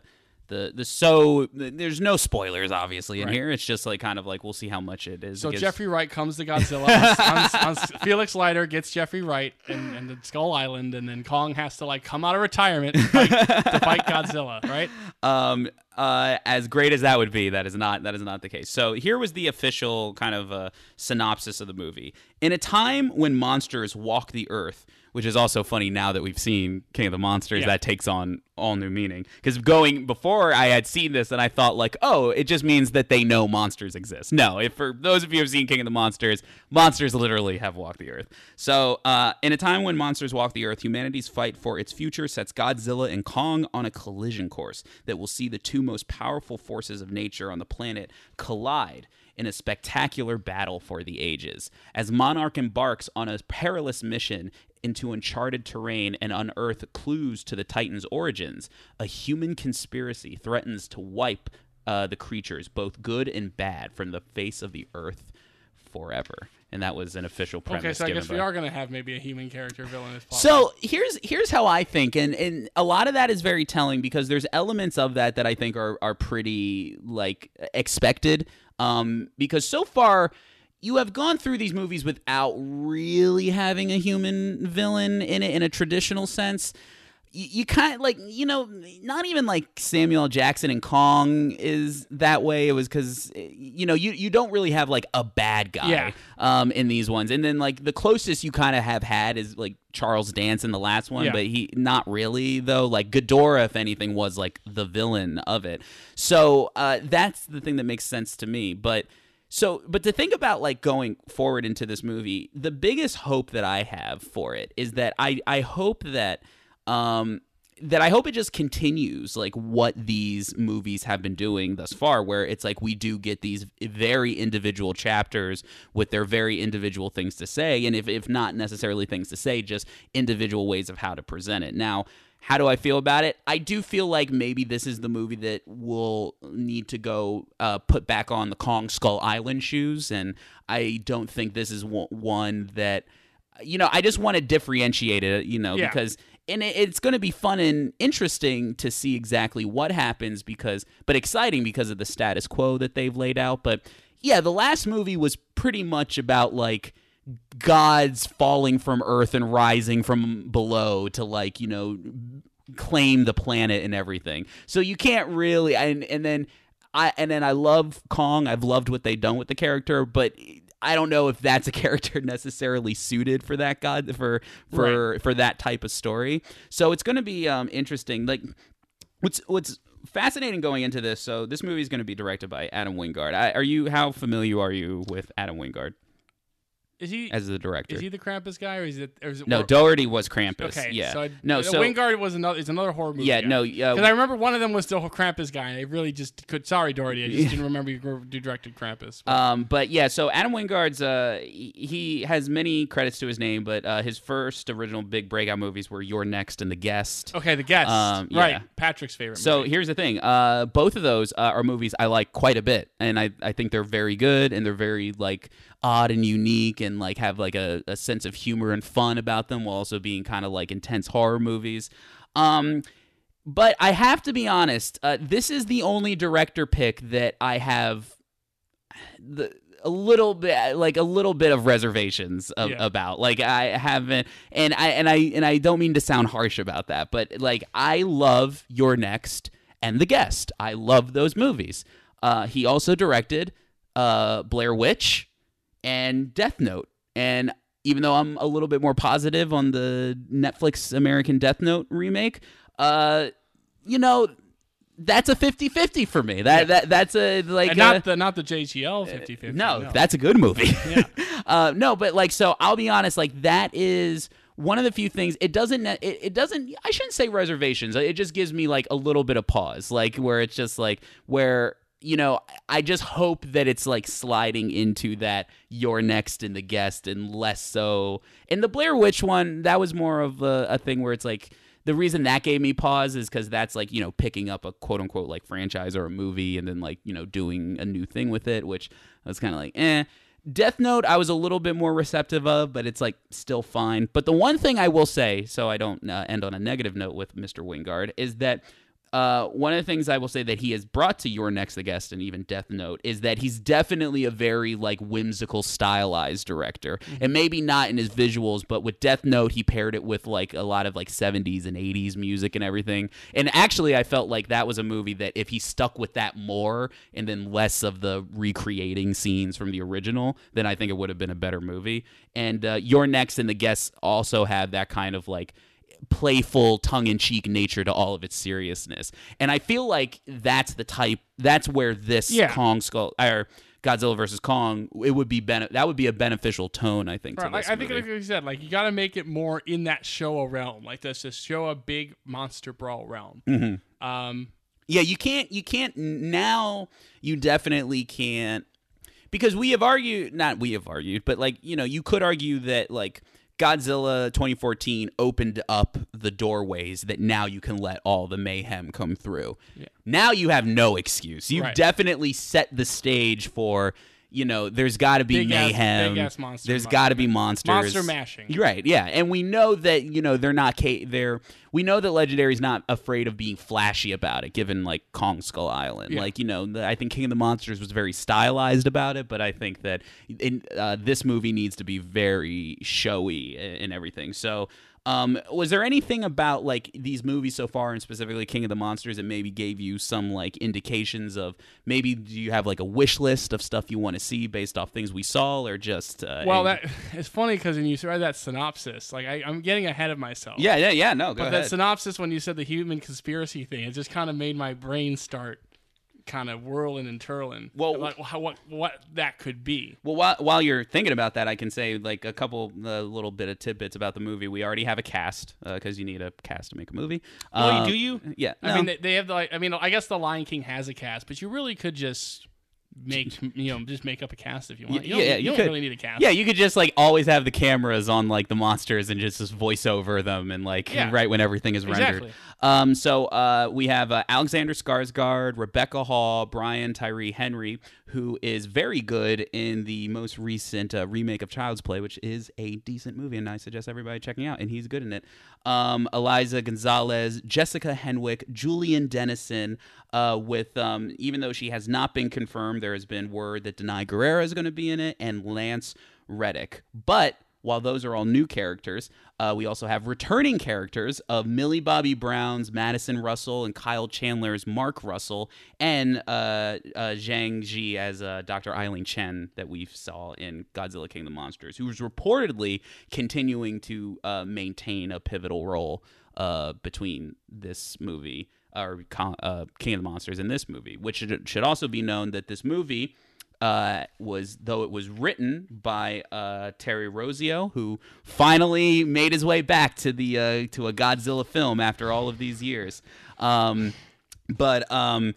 [SPEAKER 2] the the so there's no spoilers obviously in
[SPEAKER 1] Right.
[SPEAKER 2] here. It's just like kind of like we'll see how much it is.
[SPEAKER 1] So
[SPEAKER 2] It gives-
[SPEAKER 1] Jeffrey Wright comes to Godzilla. on, on, on, (laughs) Felix Leiter gets Jeffrey Wright and, and the Skull Island, and then Kong has to like come out of retirement to fight, to fight Godzilla, (laughs) right?
[SPEAKER 2] um uh as great as that would be that is not that is not the case so here was the official kind of uh, synopsis of the movie in a time when monsters walk the earth which is also funny now that we've seen king of the monsters
[SPEAKER 1] Yeah.
[SPEAKER 2] that takes on all new meaning. Because going before i had seen this and i thought like oh it just means that they know monsters exist. No if for those of you who have seen king of the monsters monsters literally have walked the earth. So uh, in a time when monsters walk the earth humanity's fight for its future sets godzilla and kong on a collision course that will see the two most powerful forces of nature on the planet collide in a spectacular battle for the ages. As Monarch embarks on a perilous mission into uncharted terrain and unearth clues to the Titan's origins. A human conspiracy threatens to wipe uh, the creatures, both good and bad, from the face of the earth forever. And that was an official premise.
[SPEAKER 1] Okay, so I guess
[SPEAKER 2] by-
[SPEAKER 1] we are going to have maybe a human character villain as
[SPEAKER 2] so here's here's how I think, and and a lot of that is very telling because there's elements of that that I think are are pretty like expected. Um, because so far you have gone through these movies without really having a human villain in it in a traditional sense. You, you kind of like you know not even like Samuel Jackson and Kong is that way. It was because you know you you don't really have like a bad guy
[SPEAKER 1] Yeah.
[SPEAKER 2] um, in these ones. And then like the closest you kind of have had is like Charles Dance in the last one,
[SPEAKER 1] Yeah.
[SPEAKER 2] but he not really though. Like Ghidorah, if anything, was like the villain of it. So uh, that's the thing that makes sense to me. But so, but to think about like going forward into this movie, the biggest hope that I have for it is that I I hope that um that I hope it just continues like what these movies have been doing thus far, where it's like we do get these very individual chapters with their very individual things to say, and if, if not necessarily things to say, just individual ways of how to present it. Now, how do I feel about it? I do feel like maybe this is the movie that will need to go uh, put back on the Kong Skull Island shoes, and I don't think this is one- one that you know. I just want to differentiate it, you know,
[SPEAKER 1] Yeah.
[SPEAKER 2] because and it's going to be fun and interesting to see exactly what happens because but exciting because of the status quo that they've laid out but yeah the last movie was pretty much about like gods falling from earth and rising from below to like you know claim the planet and everything so you can't really and and then I and then I love Kong. I've loved what they've done with the character, but I don't know if that's a character (laughs) necessarily suited for that god for for for that type of story. So it's going to be um, interesting. Like what's what's fascinating going into this. So this movie is going to be directed by Adam Wingard. I, are you how familiar are you with Adam Wingard
[SPEAKER 1] is he
[SPEAKER 2] as the director?
[SPEAKER 1] is he the Krampus guy or is it or is it
[SPEAKER 2] no,
[SPEAKER 1] or-
[SPEAKER 2] Dougherty was Krampus.
[SPEAKER 1] Okay,
[SPEAKER 2] yeah.
[SPEAKER 1] So I,
[SPEAKER 2] no, so
[SPEAKER 1] Wingard was another is another horror movie.
[SPEAKER 2] yeah,
[SPEAKER 1] guy.
[SPEAKER 2] no, uh,
[SPEAKER 1] Because I remember one of them was still a Krampus guy, and I really just could. Sorry, Dougherty, I just (laughs) didn't remember you directed Krampus.
[SPEAKER 2] Um, but yeah, so Adam Wingard's uh, he, he has many credits to his name, but uh, his first original big breakout movies were You're Next and The Guest.
[SPEAKER 1] okay, the guest,
[SPEAKER 2] um, yeah.
[SPEAKER 1] right? Patrick's favorite.
[SPEAKER 2] So
[SPEAKER 1] movie.
[SPEAKER 2] here's the thing: uh, both of those uh, are movies I like quite a bit, and I, I think they're very good, and they're very like odd and unique, and like have like a, a sense of humor and fun about them, while also being kind of like intense horror movies. Um, but I have to be honest, uh, this is the only director pick that I have the a little bit like a little bit of reservations of,
[SPEAKER 1] Yeah.
[SPEAKER 2] about like i haven't and i and i and i don't mean to sound harsh about that but like i love you're next and the guest i love those movies uh he also directed uh blair witch and death note and even though i'm a little bit more positive on the netflix american death note remake uh you know that's a 50-50 for me that, that that's a like
[SPEAKER 1] and
[SPEAKER 2] a-
[SPEAKER 1] not the not the JGL 50-50
[SPEAKER 2] no, that's a good movie. (laughs)
[SPEAKER 1] Yeah. (laughs)
[SPEAKER 2] uh, no, but like, so I'll be honest. Like, that is one of the few things. It doesn't. It, it doesn't. I shouldn't say reservations. It just gives me like a little bit of pause. Like where it's just like where you know I just hope that it's like sliding into that you're next in the guest and less so. In the Blair Witch one, that was more of a, a thing where it's like the reason that gave me pause is because that's like you know picking up a quote unquote like franchise or a movie and then like you know doing a new thing with it which I was kind of like eh death note i was a little bit more receptive of but it's like still fine but the one thing i will say so i don't uh, end on a negative note with mr wingard is that uh, one of the things I will say that he has brought to you're next the guest and even Death Note is that he's definitely a very like whimsical stylized director. And maybe not in his visuals but with Death Note he paired it with like a lot of like 70s and 80s music and everything. And actually I felt like that was a movie that if he stuck with that more and then less of the recreating scenes from the original then I think it would have been a better movie. And uh, you're next and the guests also have that kind of like playful tongue-in-cheek nature to all of its seriousness and i feel like that's the type that's where this
[SPEAKER 1] Yeah.
[SPEAKER 2] kong skull or godzilla versus kong it would be bene- that would be a beneficial tone i think to
[SPEAKER 1] Right, like,
[SPEAKER 2] this
[SPEAKER 1] I think, like you said, like you got to make it more in that Showa realm, like this, just show a big monster brawl realm.
[SPEAKER 2] Mm-hmm.
[SPEAKER 1] Um,
[SPEAKER 2] Yeah, you can't. You can't now. You definitely can't because we have argued. Not we have argued, but like you know, you could argue that like Godzilla 2014 opened up the doorways that now you can let all the mayhem come through.
[SPEAKER 1] Yeah.
[SPEAKER 2] Now you have no excuse. You've
[SPEAKER 1] Right.
[SPEAKER 2] definitely set the stage for. You know, there's got to be
[SPEAKER 1] Big ass-
[SPEAKER 2] mayhem.
[SPEAKER 1] big ass monster
[SPEAKER 2] there's got to be monsters.
[SPEAKER 1] Monster mashing.
[SPEAKER 2] Right. Yeah, and we know that you know they're not. Ca- they're we know that Legendary's not afraid of being flashy about it, given like Kong Skull Island.
[SPEAKER 1] Yeah.
[SPEAKER 2] Like you know, the, I think King of the Monsters was very stylized about it, but I think that in, uh, this movie needs to be very showy and everything. So. Um, was there anything about like these movies so far, and specifically King of the Monsters, that maybe gave you some like indications of maybe do you have like a wish list of stuff you want to see based off things we saw, or just uh,
[SPEAKER 1] Well,
[SPEAKER 2] any-
[SPEAKER 1] that (laughs) it's funny because when you read that synopsis, like I, I'm getting ahead of myself.
[SPEAKER 2] yeah, yeah, yeah, no, go
[SPEAKER 1] But
[SPEAKER 2] ahead.
[SPEAKER 1] that synopsis, when you said the human conspiracy thing, it just kind of made my brain start kind of whirling and twirling.
[SPEAKER 2] Well-
[SPEAKER 1] like how, what what that could be.
[SPEAKER 2] Well, while, while you're thinking about that, I can say like a couple uh, little bit of tidbits about the movie. We already have a cast because you need a cast to make a movie.
[SPEAKER 1] Oh,
[SPEAKER 2] Uh,
[SPEAKER 1] do you?
[SPEAKER 2] Yeah.
[SPEAKER 1] I
[SPEAKER 2] no.
[SPEAKER 1] mean, they, they have the. Like, I mean, I guess the Lion King has a cast, but you really could just make you know just make up a cast if you want. You don't,
[SPEAKER 2] yeah,
[SPEAKER 1] you
[SPEAKER 2] you
[SPEAKER 1] don't
[SPEAKER 2] could.
[SPEAKER 1] really need a cast.
[SPEAKER 2] yeah, you could just like always have the cameras on like the monsters and just, just voice over them and like
[SPEAKER 1] Yeah.
[SPEAKER 2] right when everything is rendered. Um, so uh, we have uh, Alexander Skarsgård, Rebecca Hall, Brian Tyree Henry, who is very good in the most recent uh, remake of Child's Play, which is a decent movie, and I suggest everybody checking out. And he's good in it. Um, Eliza Gonzalez, Jessica Henwick, Julian Dennison. Uh, with um, even though she has not been confirmed, there has been word that Danai Gurira is going to be in it, and Lance Reddick. But while those are all new characters, uh, we also have returning characters of Millie Bobby Brown's Madison Russell and Kyle Chandler's Mark Russell, and uh, uh, Zhang Ziyi as uh, Dr. Ilene Chen that we saw in Godzilla King of the Monsters, who's reportedly continuing to uh, maintain a pivotal role uh, between this movie or King of the Monsters and this movie, which should also be known that this movie uh, was though it was written by uh, Terry Rossio, who finally made his way back to the uh, to a Godzilla film after all of these years. Um, but um,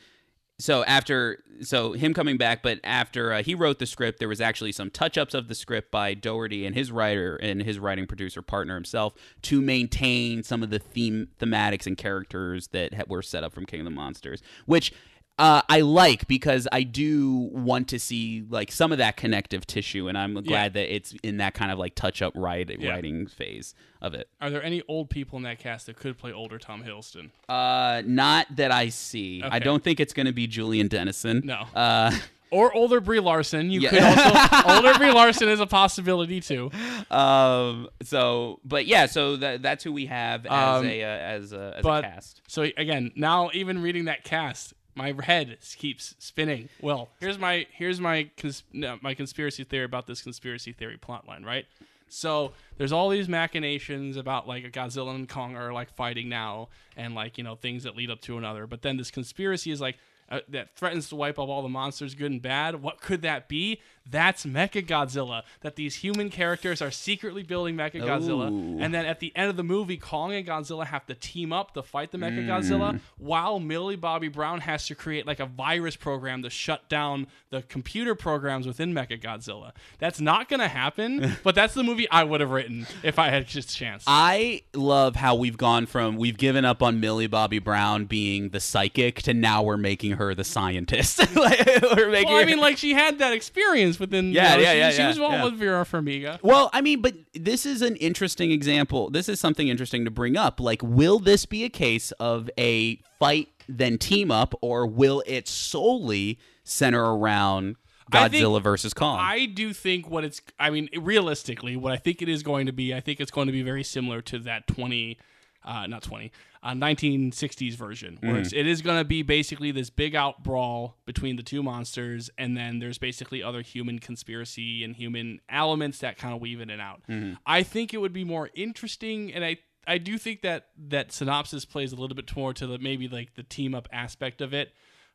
[SPEAKER 2] so after so him coming back, but after uh, he wrote the script, there was actually some touch ups of the script by Dougherty and his writer and his writing producer partner himself to maintain some of the theme thematics and characters that ha- were set up from King of the Monsters, which. Uh, I like because I do want to see like some of that connective tissue, and I'm glad that it's in that kind of like touch up write,
[SPEAKER 1] Yeah.
[SPEAKER 2] writing phase of it.
[SPEAKER 1] Are there any old people in that cast that could play older Tom Hiddleston?
[SPEAKER 2] Uh, not that I see. I don't think it's going to be Julian Dennison.
[SPEAKER 1] No.
[SPEAKER 2] Uh,
[SPEAKER 1] Or older Brie Larson. You
[SPEAKER 2] Yeah.
[SPEAKER 1] could also (laughs) older Brie Larson is a possibility too.
[SPEAKER 2] um. So, but yeah. So that that's who we have as
[SPEAKER 1] Um,
[SPEAKER 2] a uh, as a as
[SPEAKER 1] but-
[SPEAKER 2] a cast.
[SPEAKER 1] So again, now even reading that cast, my head keeps spinning. Well, here's my here's my cons- no, my conspiracy theory about this conspiracy theory plotline, right? So there's all these machinations about like a Godzilla and Kong are like fighting now, and like you know things that lead up to another. But then this conspiracy is like uh, that threatens to wipe out all the monsters, good and bad. What could that be? That's Mecha Godzilla. That these human characters are secretly building Mecha Godzilla, and then at the end of the movie, Kong and Godzilla have to team up to fight the Mecha Godzilla, mm. while Millie Bobby Brown has to create like a virus program to shut down the computer programs within Mecha Godzilla. That's not gonna happen, (laughs) but that's the movie I would have written if I had just a chance.
[SPEAKER 2] I love how we've gone from we've given up on Millie Bobby Brown being the psychic to now we're making her the scientist. (laughs) Like, we're making
[SPEAKER 1] well, I mean, like she had that experience within. you
[SPEAKER 2] Yeah,
[SPEAKER 1] know,
[SPEAKER 2] yeah,
[SPEAKER 1] she,
[SPEAKER 2] yeah,
[SPEAKER 1] She
[SPEAKER 2] yeah,
[SPEAKER 1] was
[SPEAKER 2] yeah.
[SPEAKER 1] with Vera Farmiga.
[SPEAKER 2] Well, I mean, but this is an interesting example. This is something interesting to bring up. Like, will this be a case of a fight then team up, or will it solely center around
[SPEAKER 1] think-
[SPEAKER 2] Godzilla versus Kong?
[SPEAKER 1] I do think what it's. I mean, realistically, what I think it is going to be, I think it's going to be very similar to that twenty, uh, not twenty, uh, 1960s version, where it's, it is going to be basically this big out brawl between the two monsters, and then there's basically other human conspiracy and human elements that kind of weave in and out. I think it would be more interesting, and I. I do think that that synopsis plays a little bit more to the maybe like the team up aspect of it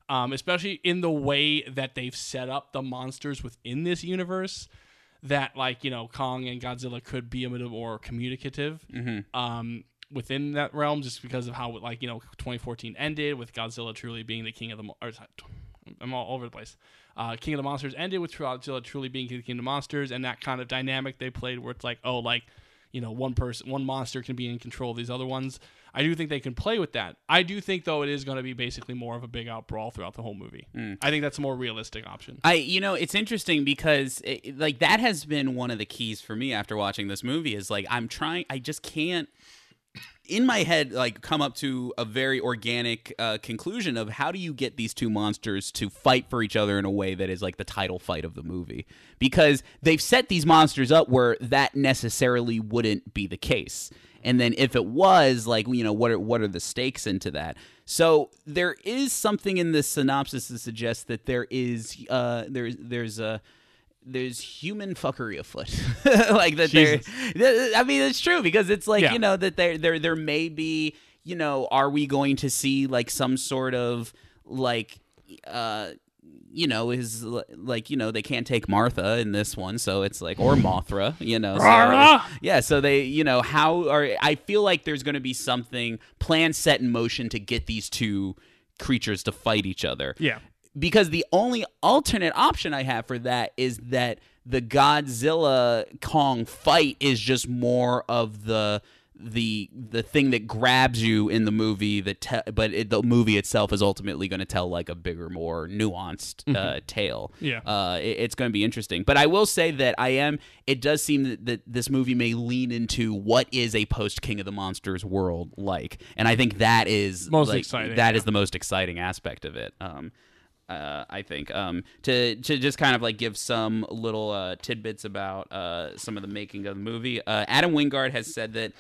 [SPEAKER 1] um, especially in the way that they've set up the monsters within this universe. That like you know Kong and Godzilla could be a little more communicative um, within that realm, just because of how like you know 2014 ended with Godzilla truly being the king of the. Mo- or, I'm all over the place. Uh, king of the Monsters ended with Godzilla truly being the king of the monsters, and that kind of dynamic they played, where it's like, oh, like you know one person one monster can be in control of these other ones. I do think they can play with that. I do think though it is going to be basically more of a big out brawl throughout the whole movie. I think that's a more realistic option.
[SPEAKER 2] I you know it's interesting because it, like that has been one of the keys for me after watching this movie is like I'm trying I just can't in my head like come up to a very organic uh, conclusion of how do you get these two monsters to fight for each other in a way that is like the title fight of the movie? Because they've set these monsters up where that necessarily wouldn't be the case. And then if it was like you know what are what are the stakes into that? So there is something in this synopsis that suggests that there is uh there's there's a there's human fuckery afoot (laughs) like that there th- i mean it's true because it's like
[SPEAKER 1] Yeah.
[SPEAKER 2] you know that there there there may be you know are we going to see like some sort of like uh you know is like you know they can't take martha in this one so it's like or mothra you know so, yeah so they you know how are i feel like there's going to be something plan set in motion to get these two creatures to fight each other
[SPEAKER 1] Yeah.
[SPEAKER 2] Because the only alternate option I have for that is that the Godzilla Kong fight is just more of the the the thing that grabs you in the movie that te- but it, the movie itself is ultimately going to tell like a bigger more nuanced uh, tale.
[SPEAKER 1] Yeah.
[SPEAKER 2] uh, it- it's going to be interesting. But i will say that i am it does seem that, that this movie may lean into what is a post king of the monsters world like. And i think that is
[SPEAKER 1] Most
[SPEAKER 2] like,
[SPEAKER 1] exciting,
[SPEAKER 2] that is
[SPEAKER 1] yeah.
[SPEAKER 2] the most exciting aspect of it. Um uh, I think um, to to just kind of like give some little uh, tidbits about uh, some of the making of the movie. Uh, Adam Wingard has said that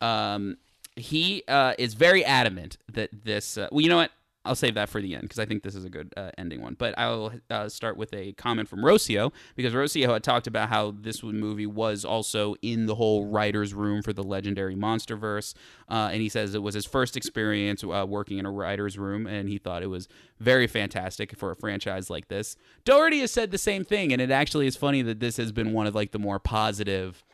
[SPEAKER 2] um, he uh, is very adamant that this. Uh, well, you know what? I'll save that for the end because I think this is a good uh, ending one. But I'll uh, start with a comment from Rossio because Rossio had talked about how this movie was also in the whole writer's room for the legendary MonsterVerse. Uh, and he says it was his first experience uh, working in a writer's room, and he thought it was very fantastic for a franchise like this. Dougherty has said the same thing, and it actually is funny that this has been one of like the more positive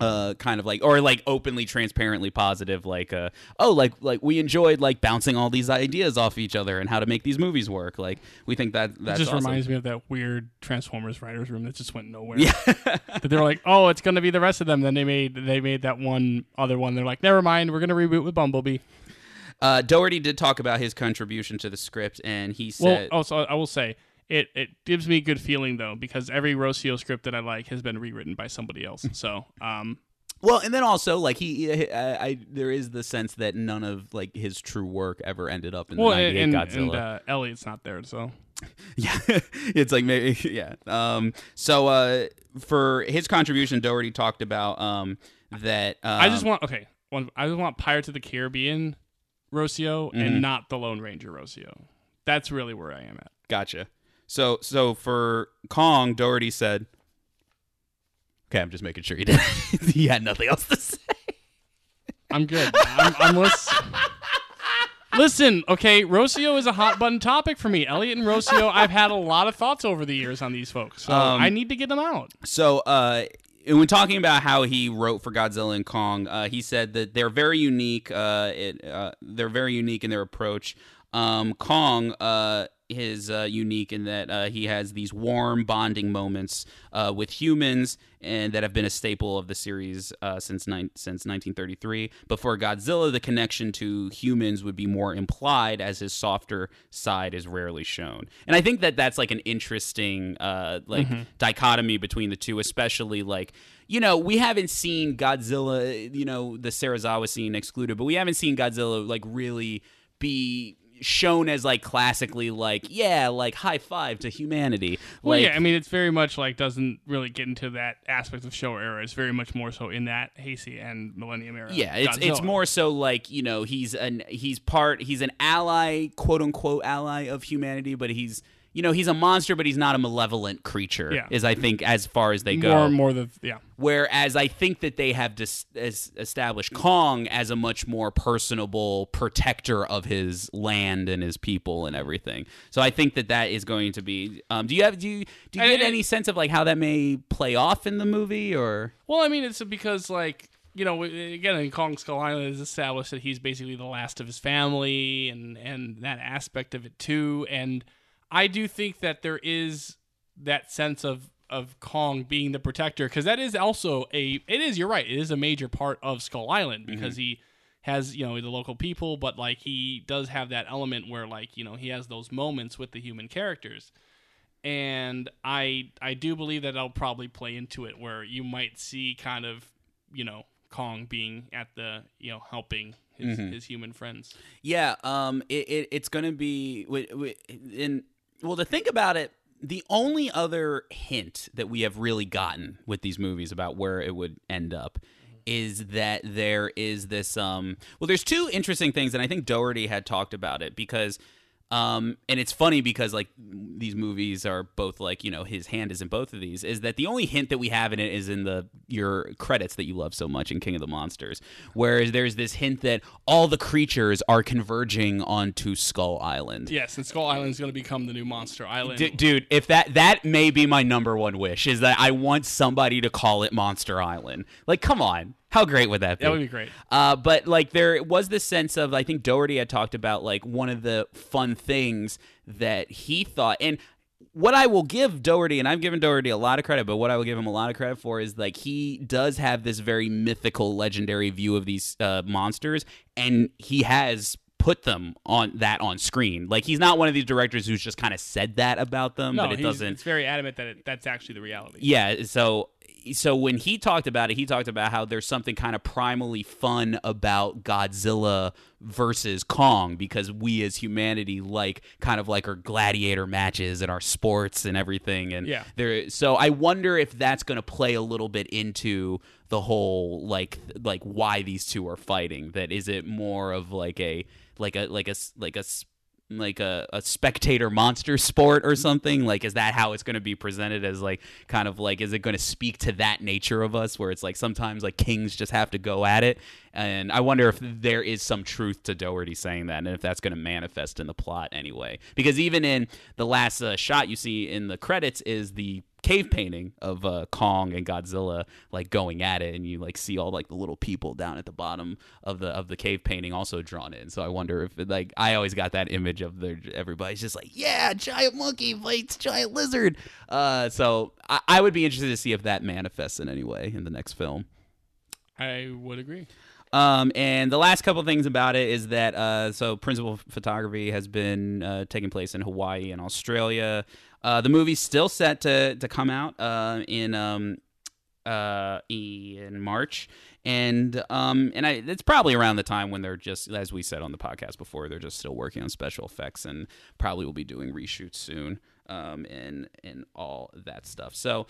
[SPEAKER 2] uh kind of like or like openly transparently positive like uh oh like like we enjoyed like bouncing all these ideas off each other and how to make these movies work like we think that that
[SPEAKER 1] just
[SPEAKER 2] awesome.
[SPEAKER 1] reminds me of that weird Transformers writers room that just went nowhere.
[SPEAKER 2] yeah (laughs)
[SPEAKER 1] that they were like, "Oh, it's gonna be the rest of them." Then they made they made that one other one. They're like, "Never mind, we're gonna reboot with Bumblebee."
[SPEAKER 2] uh dougherty did talk about his contribution to the script and he
[SPEAKER 1] Well,
[SPEAKER 2] said
[SPEAKER 1] also I will say it it gives me a good feeling though because every Rossio script that I like has been rewritten by somebody else. So, um,
[SPEAKER 2] well and then also like he I, I there is the sense that none of like his true work ever ended up in the 98
[SPEAKER 1] and,
[SPEAKER 2] godzilla
[SPEAKER 1] and uh, Elliot's not there, so (laughs)
[SPEAKER 2] Yeah, (laughs) it's like maybe (laughs) yeah. Um, so uh, for his contribution, Dougherty talked about um, that. Um,
[SPEAKER 1] I just want okay. One, I just want Pirates of the Caribbean Rossio
[SPEAKER 2] Mhm.
[SPEAKER 1] and not the Lone Ranger Rossio. That's really where I am at.
[SPEAKER 2] gotcha. So so for Kong, Dougherty said. Okay, I'm just making sure he (laughs) did. he had nothing else to say.
[SPEAKER 1] I'm good. I'm, I'm lis- Listen, okay, Rossio is a hot button topic for me. Elliot and Rossio, I've had a lot of thoughts over the years on these folks, so
[SPEAKER 2] Um,
[SPEAKER 1] I need to get them out.
[SPEAKER 2] So, uh, when talking about how he wrote for Godzilla and Kong, uh, he said that they're very unique. Uh, it, uh, they're very unique in their approach. Um, Kong uh, is uh, unique in that uh, he has these warm bonding moments uh, with humans, and that have been a staple of the series uh, since nine since 1933. But for Godzilla, the connection to humans would be more implied, as his softer side is rarely shown. And I think that that's like an interesting uh, like dichotomy between the two, especially like you know, we haven't seen Godzilla, you know, the Serizawa scene excluded, but we haven't seen Godzilla like really be shown as like classically like yeah like high five to humanity
[SPEAKER 1] Well,
[SPEAKER 2] like
[SPEAKER 1] yeah, I mean, it's very much like doesn't really get into that aspect of Showa era. It's very much more so in that Heisei and Millennium era.
[SPEAKER 2] yeah it's it's more so like you know he's an he's part he's an ally quote unquote ally of humanity but he's you know he's a monster but he's not a malevolent creature
[SPEAKER 1] Yeah.
[SPEAKER 2] is i think as far as they go
[SPEAKER 1] more more the yeah.
[SPEAKER 2] Whereas I think that they have dis- as established Kong as a much more personable protector of his land and his people and everything. So I think that that is going to be. Um, do you have do you do you
[SPEAKER 1] I-
[SPEAKER 2] get
[SPEAKER 1] I-
[SPEAKER 2] any sense of like how that may play off in the movie or?
[SPEAKER 1] Well, I mean, it's because like you know, again, in Kong Skull Island is established that he's basically the last of his family, and and that aspect of it too. And I do think that there is that sense of of Kong being the protector because that is also a it is you're right it is a major part of Skull Island because he has you know the local people but like he does have that element where like you know he has those moments with the human characters. And I I do believe that I'll probably play into it where you might see kind of you know Kong being at the you know helping his, his human friends.
[SPEAKER 2] Yeah, um, it, it it's gonna be wi- wi- in well to think about it. The only other hint that we have really gotten with these movies about where it would end up is that there is this um well there's two interesting things and I think Dougherty had talked about it because um and it's funny because like these movies are both like you know his hand is in both of these is that the only hint that we have in it is in the your credits that you love so much in King of the Monsters whereas there's this hint that all the creatures are converging onto Skull Island
[SPEAKER 1] Yes, and Skull Island is going to become the new Monster Island.
[SPEAKER 2] D- dude, if that that may be my number one wish is that I want somebody to call it Monster Island. Like, come on, how great would that be?
[SPEAKER 1] That would be great.
[SPEAKER 2] Uh, but like, there was this sense of I think Dougherty had talked about like one of the fun things that he thought and. What I will give Dougherty, and I've given Dougherty a lot of credit, but what I will give him a lot of credit for is like he does have this very mythical, legendary view of these uh, monsters, and he has put them on that on screen. Like he's not one of these directors who's just kind of said that about them,
[SPEAKER 1] No,
[SPEAKER 2] but it doesn't.
[SPEAKER 1] It's very adamant that it, that's actually the reality.
[SPEAKER 2] Yeah, so so when he talked about it, he talked about how there's something kind of primally fun about Godzilla versus Kong because we as humanity like kind of like our gladiator matches and our sports and everything and
[SPEAKER 1] Yeah.
[SPEAKER 2] there so I wonder if that's going to play a little bit into the whole like like why these two are fighting that is it more of like a like a like a like a like a, a spectator monster (laughs) sport or something? Like is that how it's going to be presented as like kind of like is it going to speak to that nature of us where it's like sometimes like kings just have to go at it? And i wonder if there is some truth to dougherty saying that and if that's going to manifest in the plot anyway. Because even in the last uh, shot you see in the credits is the cave painting of uh, Kong and Godzilla like going at it, and you like see all like the little people down at the bottom of the of the cave painting also drawn in. So I wonder if like I always got that image of the everybody's just like yeah, giant monkey fights giant lizard. Uh, so I, I would be interested to see if that manifests in any way in the next film.
[SPEAKER 1] I would agree.
[SPEAKER 2] Um, and the last couple things about it is that uh, so principal photography has been uh, taking place in Hawaii and Australia. Uh, the movie's still set to to come out uh, in um, uh, in March, and um, and I, it's probably around the time when they're just, as we said on the podcast before, they're just still working on special effects, and probably will be doing reshoots soon, um, and and all that stuff. So,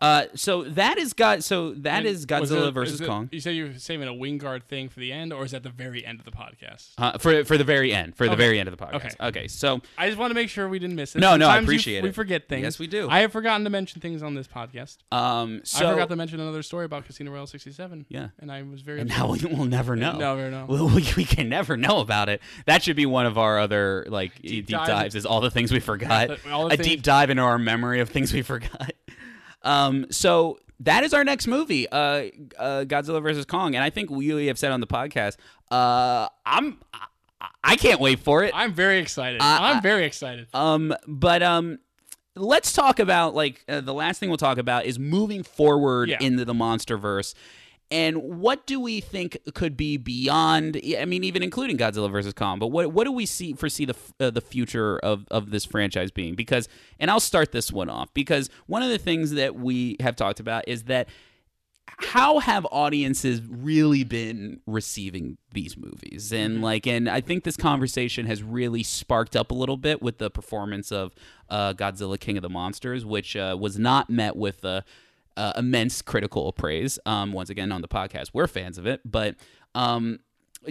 [SPEAKER 2] uh, so that is God. So that
[SPEAKER 1] And
[SPEAKER 2] is Godzilla
[SPEAKER 1] it-
[SPEAKER 2] versus
[SPEAKER 1] it-
[SPEAKER 2] Kong.
[SPEAKER 1] You said you were saving a Wingard thing for the end, or is that the very end of the podcast?
[SPEAKER 2] Uh, for for the very end, for the very end of the podcast.
[SPEAKER 1] Okay.
[SPEAKER 2] Okay, so
[SPEAKER 1] I just want to make sure we didn't miss it.
[SPEAKER 2] No, no, I
[SPEAKER 1] Sometimes you-
[SPEAKER 2] appreciate
[SPEAKER 1] We forget things.
[SPEAKER 2] Yes, we do.
[SPEAKER 1] I have forgotten to mention things on this podcast.
[SPEAKER 2] um, so
[SPEAKER 1] I forgot to mention another story about Casino Royale 67.
[SPEAKER 2] Yeah.
[SPEAKER 1] and I was very.
[SPEAKER 2] and now we, we'll never know.
[SPEAKER 1] Never know.
[SPEAKER 2] Well, we, we can never know about it. That should be one of our other like deep,
[SPEAKER 1] dives.
[SPEAKER 2] dives. Is all the things we forgot. (laughs)
[SPEAKER 1] The- the
[SPEAKER 2] a
[SPEAKER 1] things-
[SPEAKER 2] deep dive into our memory of things we forgot. Um, so that is our next movie, uh, uh, Godzilla versus Kong, and I think we have said on the podcast. Uh, I'm I, can't wait for it.
[SPEAKER 1] I'm very excited.
[SPEAKER 2] I-
[SPEAKER 1] I'm very excited.
[SPEAKER 2] Um, but um, let's talk about like uh, the last thing we'll talk about is moving forward
[SPEAKER 1] Yeah.
[SPEAKER 2] into the MonsterVerse. And what do we think could be beyond? I mean, even including Godzilla versus Kong. But what what do we see foresee the uh, the future of of this franchise being? Because, and I'll start this one off because one of the things that we have talked about is that how have audiences really been receiving these movies and like and i think this conversation has really sparked up a little bit with the performance of uh, godzilla king of the monsters which uh, was not met with uh, uh, immense critical praise um, once again on the podcast we're fans of it but um,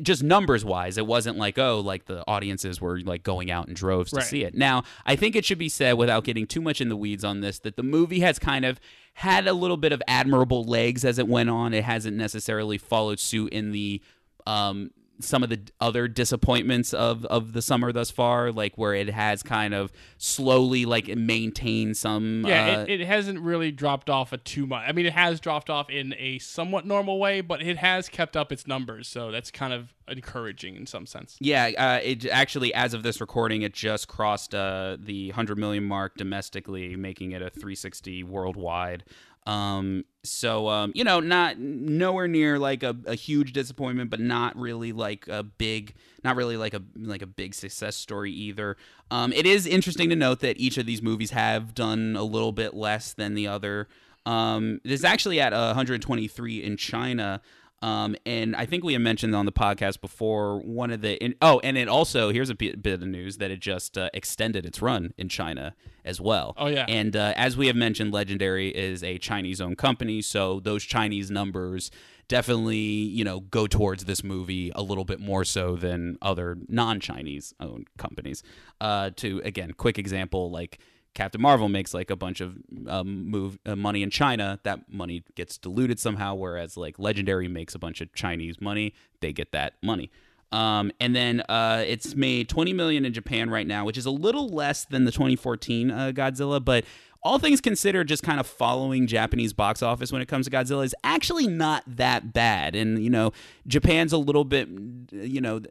[SPEAKER 2] just numbers wise, it wasn't like oh, like the audiences were like going out in droves to
[SPEAKER 1] Right.
[SPEAKER 2] see it. Now, I think it should be said without getting too much in the weeds on this that the movie has kind of had a little bit of admirable legs as it went on. It hasn't necessarily followed suit in the um some of the other disappointments of of the summer thus far, like where it has kind of slowly like maintained some.
[SPEAKER 1] Yeah,
[SPEAKER 2] uh,
[SPEAKER 1] it, it hasn't really dropped off a too much. I mean, it has dropped off in a somewhat normal way, but it has kept up its numbers, so that's kind of encouraging in some sense.
[SPEAKER 2] Yeah, uh, it actually, as of this recording, it just crossed uh, the 100 million mark domestically, making it a 360 worldwide. Um, so um, you know, not nowhere near like a, a huge disappointment, but not really like a big, not really like a like a big success story either. Um, it is interesting to note that each of these movies have done a little bit less than the other. Um, it is actually at 123 in China. Um, and I think we had mentioned on the podcast before one of the in, oh, and it also here's a bit, bit of news that it just uh, extended its run in China as well.
[SPEAKER 1] Oh yeah,
[SPEAKER 2] and uh, as we have mentioned, Legendary is a Chinese-owned company, so those Chinese numbers definitely you know go towards this movie a little bit more so than other non-Chinese owned companies. Uh, to again, quick example like Captain Marvel makes like a bunch of um, move uh, money in China, that money gets diluted somehow. Whereas like Legendary makes a bunch of Chinese money, they get that money. Um, and then uh, it's made 20 million in Japan right now, which is a little less than the 2014 uh, Godzilla, but all things considered, just kind of following Japanese box office when it comes to Godzilla is actually not that bad. And you know, Japan's a little bit, you know.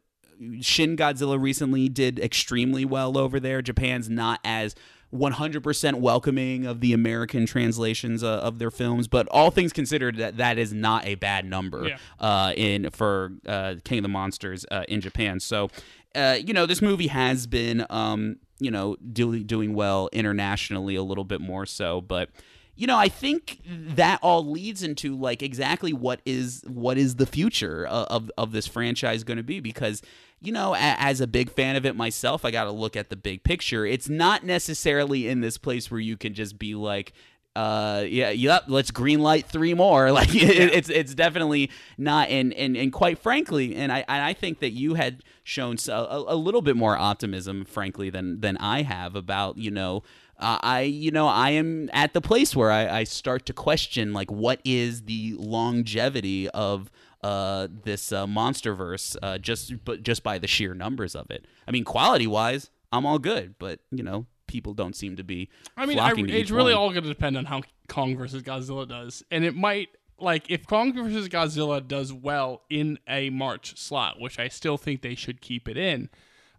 [SPEAKER 2] Shin Godzilla recently did extremely well over there. Japan's not as 100% welcoming of the American translations uh, of their films, but all things considered, that that is not a bad number
[SPEAKER 1] Yeah.
[SPEAKER 2] uh, in for uh, King of the Monsters uh, in Japan. So, uh, you know, this movie has been, um, you know, doing doing well internationally a little bit more so, but. You know, I think that all leads into like exactly what is what is the future of of, of this franchise going to be because you know, a- as a big fan of it myself, I got to look at the big picture. It's not necessarily in this place where you can just be like, uh, yeah, yep, let's green light three more. (laughs) Like it, it's it's definitely not. And and and quite frankly, and I and I think that you had shown so, a, a little bit more optimism, frankly, than than I have about you know. Uh, I, you know, I am at the place where I, I start to question, like, what is the longevity of uh, this uh, MonsterVerse uh, just but just by the sheer numbers of it. I mean, quality wise, I'm all good, but you know, people don't seem to be.
[SPEAKER 1] I mean, I, it's really
[SPEAKER 2] one.
[SPEAKER 1] all going to depend on how Kong versus Godzilla does, and it might like if Kong versus Godzilla does well in a March slot, which I still think they should keep it in.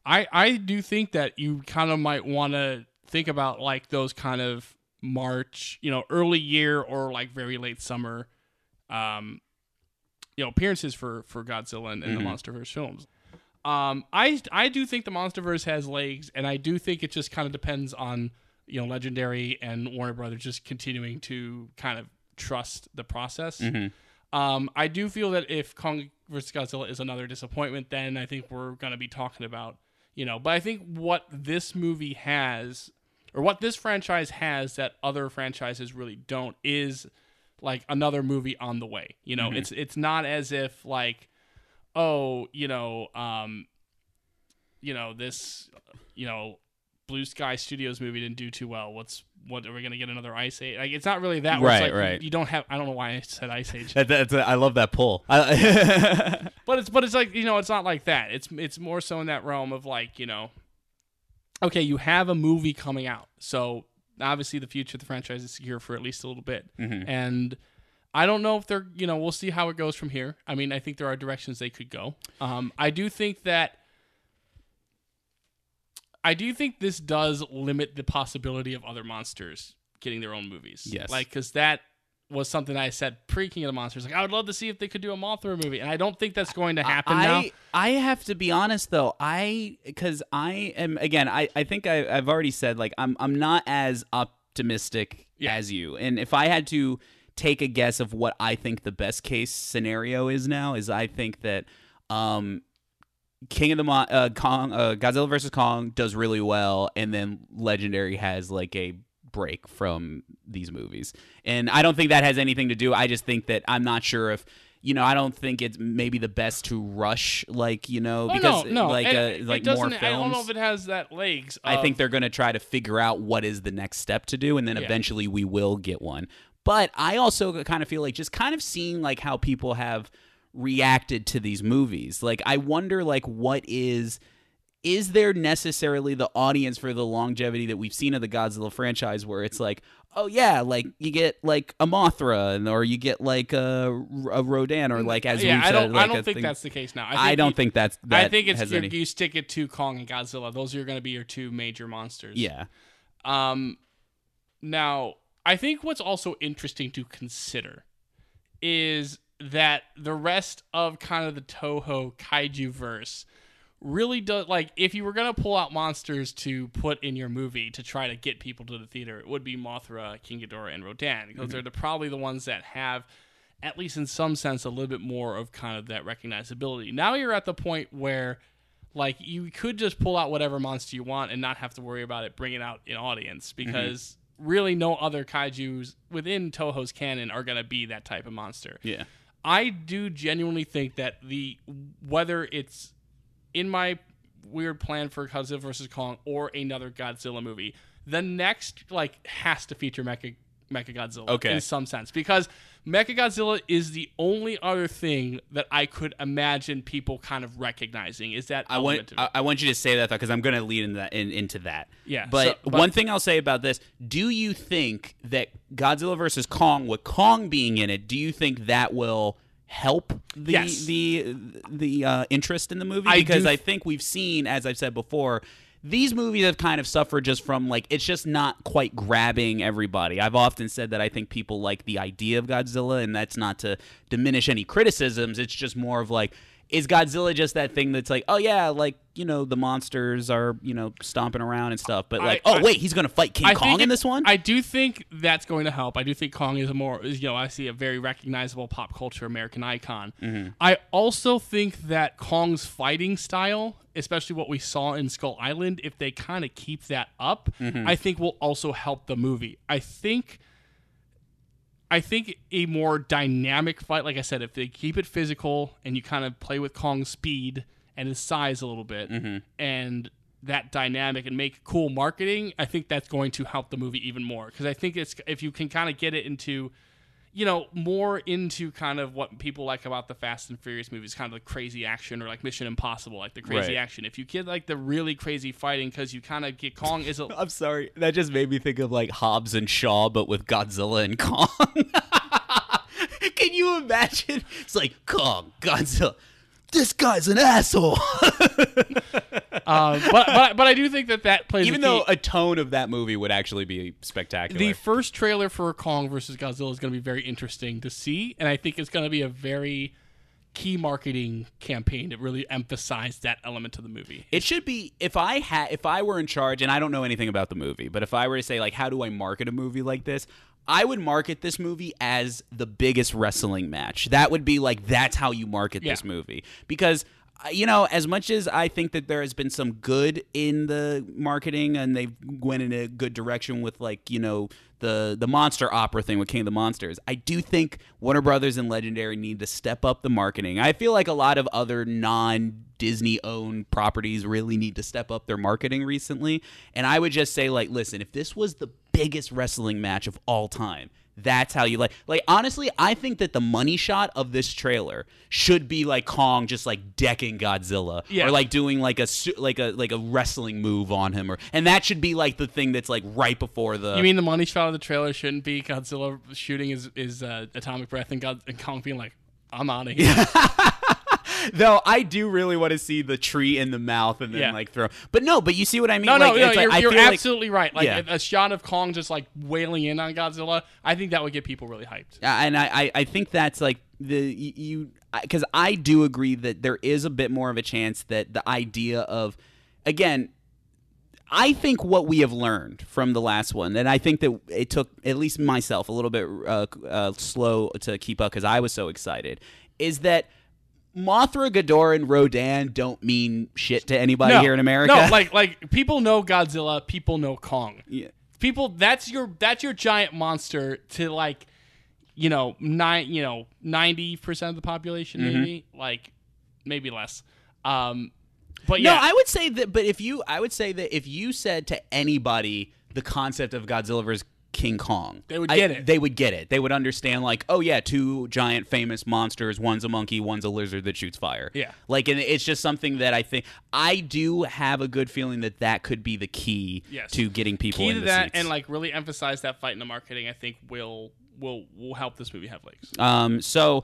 [SPEAKER 1] I I do think that you kind of might want to think about like those kind of March, you know, early year or like very late summer, um, you know, appearances for for Godzilla and, and the MonsterVerse films. Um, I I do think the MonsterVerse has legs, and I do think it just kind of depends on you know Legendary and Warner Brothers just continuing to kind of trust the process. Um, I do feel that if Kong vs Godzilla is another disappointment, then I think we're going to be talking about you know. But I think what this movie has, or what this franchise has that other franchises really don't, is like another movie on the way. You know, it's it's not as if like oh, you know, um, you know this, you know, Blue Sky Studios movie didn't do too well. What's what are we gonna get another Ice Age? Like it's not really that.
[SPEAKER 2] Right,
[SPEAKER 1] like,
[SPEAKER 2] right.
[SPEAKER 1] You don't have. I don't know why I said Ice Age,
[SPEAKER 3] That, that's a, I love that pull.
[SPEAKER 1] But it's but it's like you know it's not like that. It's it's more so in that realm of like you know, okay, you have a movie coming out, so obviously the future of the franchise is secure for at least a little bit, and. I don't know if they're, you know, we'll see how it goes from here. I mean, I think there are directions they could go. Um, I do think that I do think this does limit the possibility of other monsters getting their own movies.
[SPEAKER 2] Yes.
[SPEAKER 1] Like, because that was something I said pre King of the Monsters. Like, I would love to see if they could do a Mothra movie. And I don't think that's going to happen now.
[SPEAKER 2] I, I have to be honest though i because i am again i, I think I, i've already said like i'm i'm not as optimistic
[SPEAKER 1] Yeah.
[SPEAKER 2] as you and if i had to take a guess of what i think the best case scenario is now is i think that um King of the Mon- uh, Kong, uh, Godzilla versus Kong does really well, and then Legendary has like a break from these movies. And I don't think that has anything to do. I just think that I'm not sure if you know. I don't think it's maybe the best to rush like you know
[SPEAKER 1] Oh,
[SPEAKER 2] because
[SPEAKER 1] no, no.
[SPEAKER 2] like
[SPEAKER 1] And
[SPEAKER 2] uh, like more
[SPEAKER 1] I don't know if it has that legs.
[SPEAKER 2] I think they're going to try to figure out what is the next step to do, and then
[SPEAKER 1] Yeah.
[SPEAKER 2] eventually we will get one. But I also kind of feel like just kind of seeing like how people have reacted to these movies. Like I wonder like what is is there necessarily the audience for the longevity that we've seen of the Godzilla franchise where it's like, oh yeah, like you get like a Mothra and or you get like a, a Rodan or like as
[SPEAKER 1] yeah,
[SPEAKER 2] we've
[SPEAKER 1] I
[SPEAKER 2] said,
[SPEAKER 1] don't.
[SPEAKER 2] like
[SPEAKER 1] I don't think
[SPEAKER 2] thing-
[SPEAKER 1] that's the case now. I, think
[SPEAKER 2] I don't
[SPEAKER 1] you-
[SPEAKER 2] think that's that
[SPEAKER 1] I think it's
[SPEAKER 2] has
[SPEAKER 1] you
[SPEAKER 2] any-
[SPEAKER 1] you stick it to Kong and Godzilla. Those are going to be your two major monsters.
[SPEAKER 2] yeah.
[SPEAKER 1] Um, now I think what's also interesting to consider is that the rest of kind of the Toho kaiju verse really does like if you were gonna pull out monsters to put in your movie to try to get people to the theater, it would be Mothra, King Ghidorah, and Rodan because mm-hmm. they're the, probably the ones that have, at least in some sense, a little bit more of kind of that recognizability. Now you're at the point where like you could just pull out whatever monster you want and not have to worry about it bringing out an audience mm-hmm. because really no other kaiju's within Toho's canon are going to be that type of monster.
[SPEAKER 2] Yeah.
[SPEAKER 1] I do genuinely think that the whether it's in my weird plan for Godzilla versus Kong or another Godzilla movie, the next like has to feature Mecha Mecha Godzilla
[SPEAKER 2] Okay.
[SPEAKER 1] in some sense because Mecha Godzilla is the only other thing that I could imagine people kind of recognizing is that
[SPEAKER 2] I want. I, I want you to say that though, because I'm going to lead in that in, into that.
[SPEAKER 1] Yeah,
[SPEAKER 2] But,
[SPEAKER 1] so- but-
[SPEAKER 2] one thing I'll say about this: Do you think that Godzilla versus Kong, with Kong being in it, do you think that will help the
[SPEAKER 1] Yes.
[SPEAKER 2] the the uh, interest in the movie?
[SPEAKER 1] I
[SPEAKER 2] because
[SPEAKER 1] do-
[SPEAKER 2] I think we've seen, as I've said before. These movies have kind of suffered just from like it's just not quite grabbing everybody. I've often said that I think people like the idea of Godzilla, and that's not to diminish any criticisms. It's just more of like is Godzilla just that thing that's like, oh yeah, like you know the monsters are you know stomping around and stuff, but like,
[SPEAKER 1] I-
[SPEAKER 2] oh
[SPEAKER 1] I-
[SPEAKER 2] wait, he's gonna fight King
[SPEAKER 1] I
[SPEAKER 2] Kong in
[SPEAKER 1] it-
[SPEAKER 2] this one.
[SPEAKER 1] I do think that's going to help. I do think Kong is a more, is, you know, I see a very recognizable pop culture American icon.
[SPEAKER 2] Mm-hmm.
[SPEAKER 1] I also think that Kong's fighting style, especially what we saw in Skull Island, if they kind of keep that up,
[SPEAKER 2] Mm-hmm.
[SPEAKER 1] I think will also help the movie. I think. I think a more dynamic fight, like I said, if they keep it physical and you kind of play with Kong's speed and his size a little bit,
[SPEAKER 2] Mm-hmm.
[SPEAKER 1] and that dynamic and make cool marketing, I think that's going to help the movie even more. Because I think it's if you can kind of get it into, you know, more into kind of what people like about the Fast and Furious movies, kind of the crazy action or like Mission Impossible, like the crazy
[SPEAKER 2] Right.
[SPEAKER 1] action. If you get like the really crazy fighting, because you kind of get Kong is a (laughs)
[SPEAKER 2] I'm sorry, that just made me think of like Hobbs and Shaw, but with Godzilla and Kong. (laughs) Can you imagine? It's like Kong, Godzilla. This guy's an asshole.
[SPEAKER 1] uh, (laughs) but, but but I do think that that plays
[SPEAKER 2] Even
[SPEAKER 1] a key.
[SPEAKER 2] though a tone of that movie would actually be spectacular.
[SPEAKER 1] the first trailer for Kong versus Godzilla is going to be very interesting to see, and I think it's going to be a very key marketing campaign to really emphasize that element to the movie.
[SPEAKER 2] It should be if I had if I were in charge and I don't know anything about the movie, but if I were to say like how do I market a movie like this? I would market this movie as the biggest wrestling match. That would be like that's how you market this movie because you know as much as I think that there has been some good in the marketing and they've went in a good direction with like you know the the monster opera thing with King of the Monsters. I do think Warner Brothers and Legendary need to step up the marketing. I feel like a lot of other non Disney owned properties really need to step up their marketing recently. And I would just say like listen, if this was the biggest wrestling match of all time, that's how you like like honestly, I think that the money shot of this trailer should be like Kong just like decking Godzilla
[SPEAKER 1] Yeah.
[SPEAKER 2] or like doing like a like a like a wrestling move on him or and that should be like the thing that's like right before the
[SPEAKER 1] You mean the money shot of the trailer shouldn't be Godzilla shooting his, his uh, atomic breath and, God, and Kong being like, "I'm out of here." (laughs) (laughs)
[SPEAKER 2] Though I do really want to see the tree in the mouth and then
[SPEAKER 1] Yeah.
[SPEAKER 2] like throw. But no, but you see what I mean?
[SPEAKER 1] No, no,
[SPEAKER 2] like,
[SPEAKER 1] no,
[SPEAKER 2] it's like-
[SPEAKER 1] you're, you're
[SPEAKER 2] feel like-
[SPEAKER 1] absolutely right. Like
[SPEAKER 2] Yeah.
[SPEAKER 1] a shot of Kong just like wailing in on Godzilla, I think that would get people really hyped.
[SPEAKER 2] Uh, and I, I, I think that's like the you because I do agree that there is a bit more of a chance that the idea of again I think what we have learned from the last one, and I think that it took at least myself a little bit uh, uh, slow to keep up because I was so excited, is that Mothra, Ghidorah, and Rodan don't mean shit to anybody
[SPEAKER 1] no,
[SPEAKER 2] here in America.
[SPEAKER 1] No, (laughs) like like people know Godzilla, people know Kong.
[SPEAKER 2] Yeah.
[SPEAKER 1] People that's your that's your giant monster to like you know, nine you know, ninety percent of the population
[SPEAKER 2] Mm-hmm.
[SPEAKER 1] maybe. Like maybe less. Um but yeah. No.
[SPEAKER 2] I would say that. But if you, I would say that if you said to anybody the concept of Godzilla versus King Kong.
[SPEAKER 1] They would
[SPEAKER 2] I-
[SPEAKER 1] get it.
[SPEAKER 2] They would get it. They would understand like, oh yeah, two giant famous monsters. One's a monkey. One's a lizard that shoots fire.
[SPEAKER 1] Yeah.
[SPEAKER 2] Like, and it's just something that I think I do have a good feeling that that could be the key
[SPEAKER 1] Yes.
[SPEAKER 2] to getting people
[SPEAKER 1] Key
[SPEAKER 2] in
[SPEAKER 1] to
[SPEAKER 2] the
[SPEAKER 1] that
[SPEAKER 2] seats.
[SPEAKER 1] and like really emphasize that fight in the marketing. I think will will will help this movie have legs.
[SPEAKER 2] Um, so,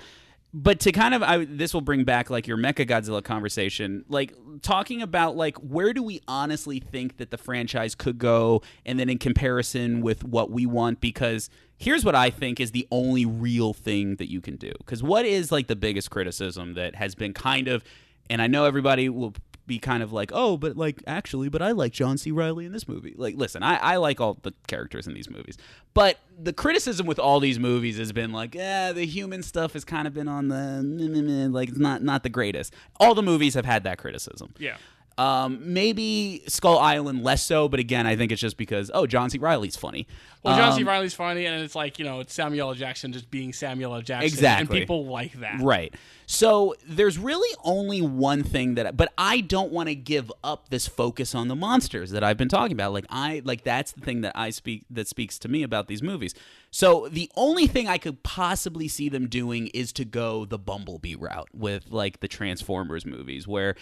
[SPEAKER 2] but to kind of, I, this will bring back like your Mecha Godzilla conversation, like talking about like where do we honestly think that the franchise could go, and then in comparison with what we want, because here's what I think is the only real thing that you can do. Because what is like the biggest criticism that has been kind of, and I know everybody will be kind of like, oh, but like actually, but I like John C. Reilly in this movie. Like, listen, I, I like all the characters in these movies, but the criticism with all these movies has been like, yeah, the human stuff has kind of been on the like it's not not the greatest. All the movies have had that criticism.
[SPEAKER 1] Yeah.
[SPEAKER 2] Um, maybe Skull Island less so, but again, I think it's just because oh, John C. Reilly's funny.
[SPEAKER 1] Well, John C.
[SPEAKER 2] Um,
[SPEAKER 1] Reilly's funny, and it's like you know, it's Samuel L. Jackson just being Samuel L. Jackson,
[SPEAKER 2] Exactly.
[SPEAKER 1] and people like that.
[SPEAKER 2] Right. So there's really only one thing that, but I don't want to give up this focus on the monsters that I've been talking about. Like I, like that's the thing that I speak that speaks to me about these movies. So the only thing I could possibly see them doing is to go the Bumblebee route with like the Transformers movies, where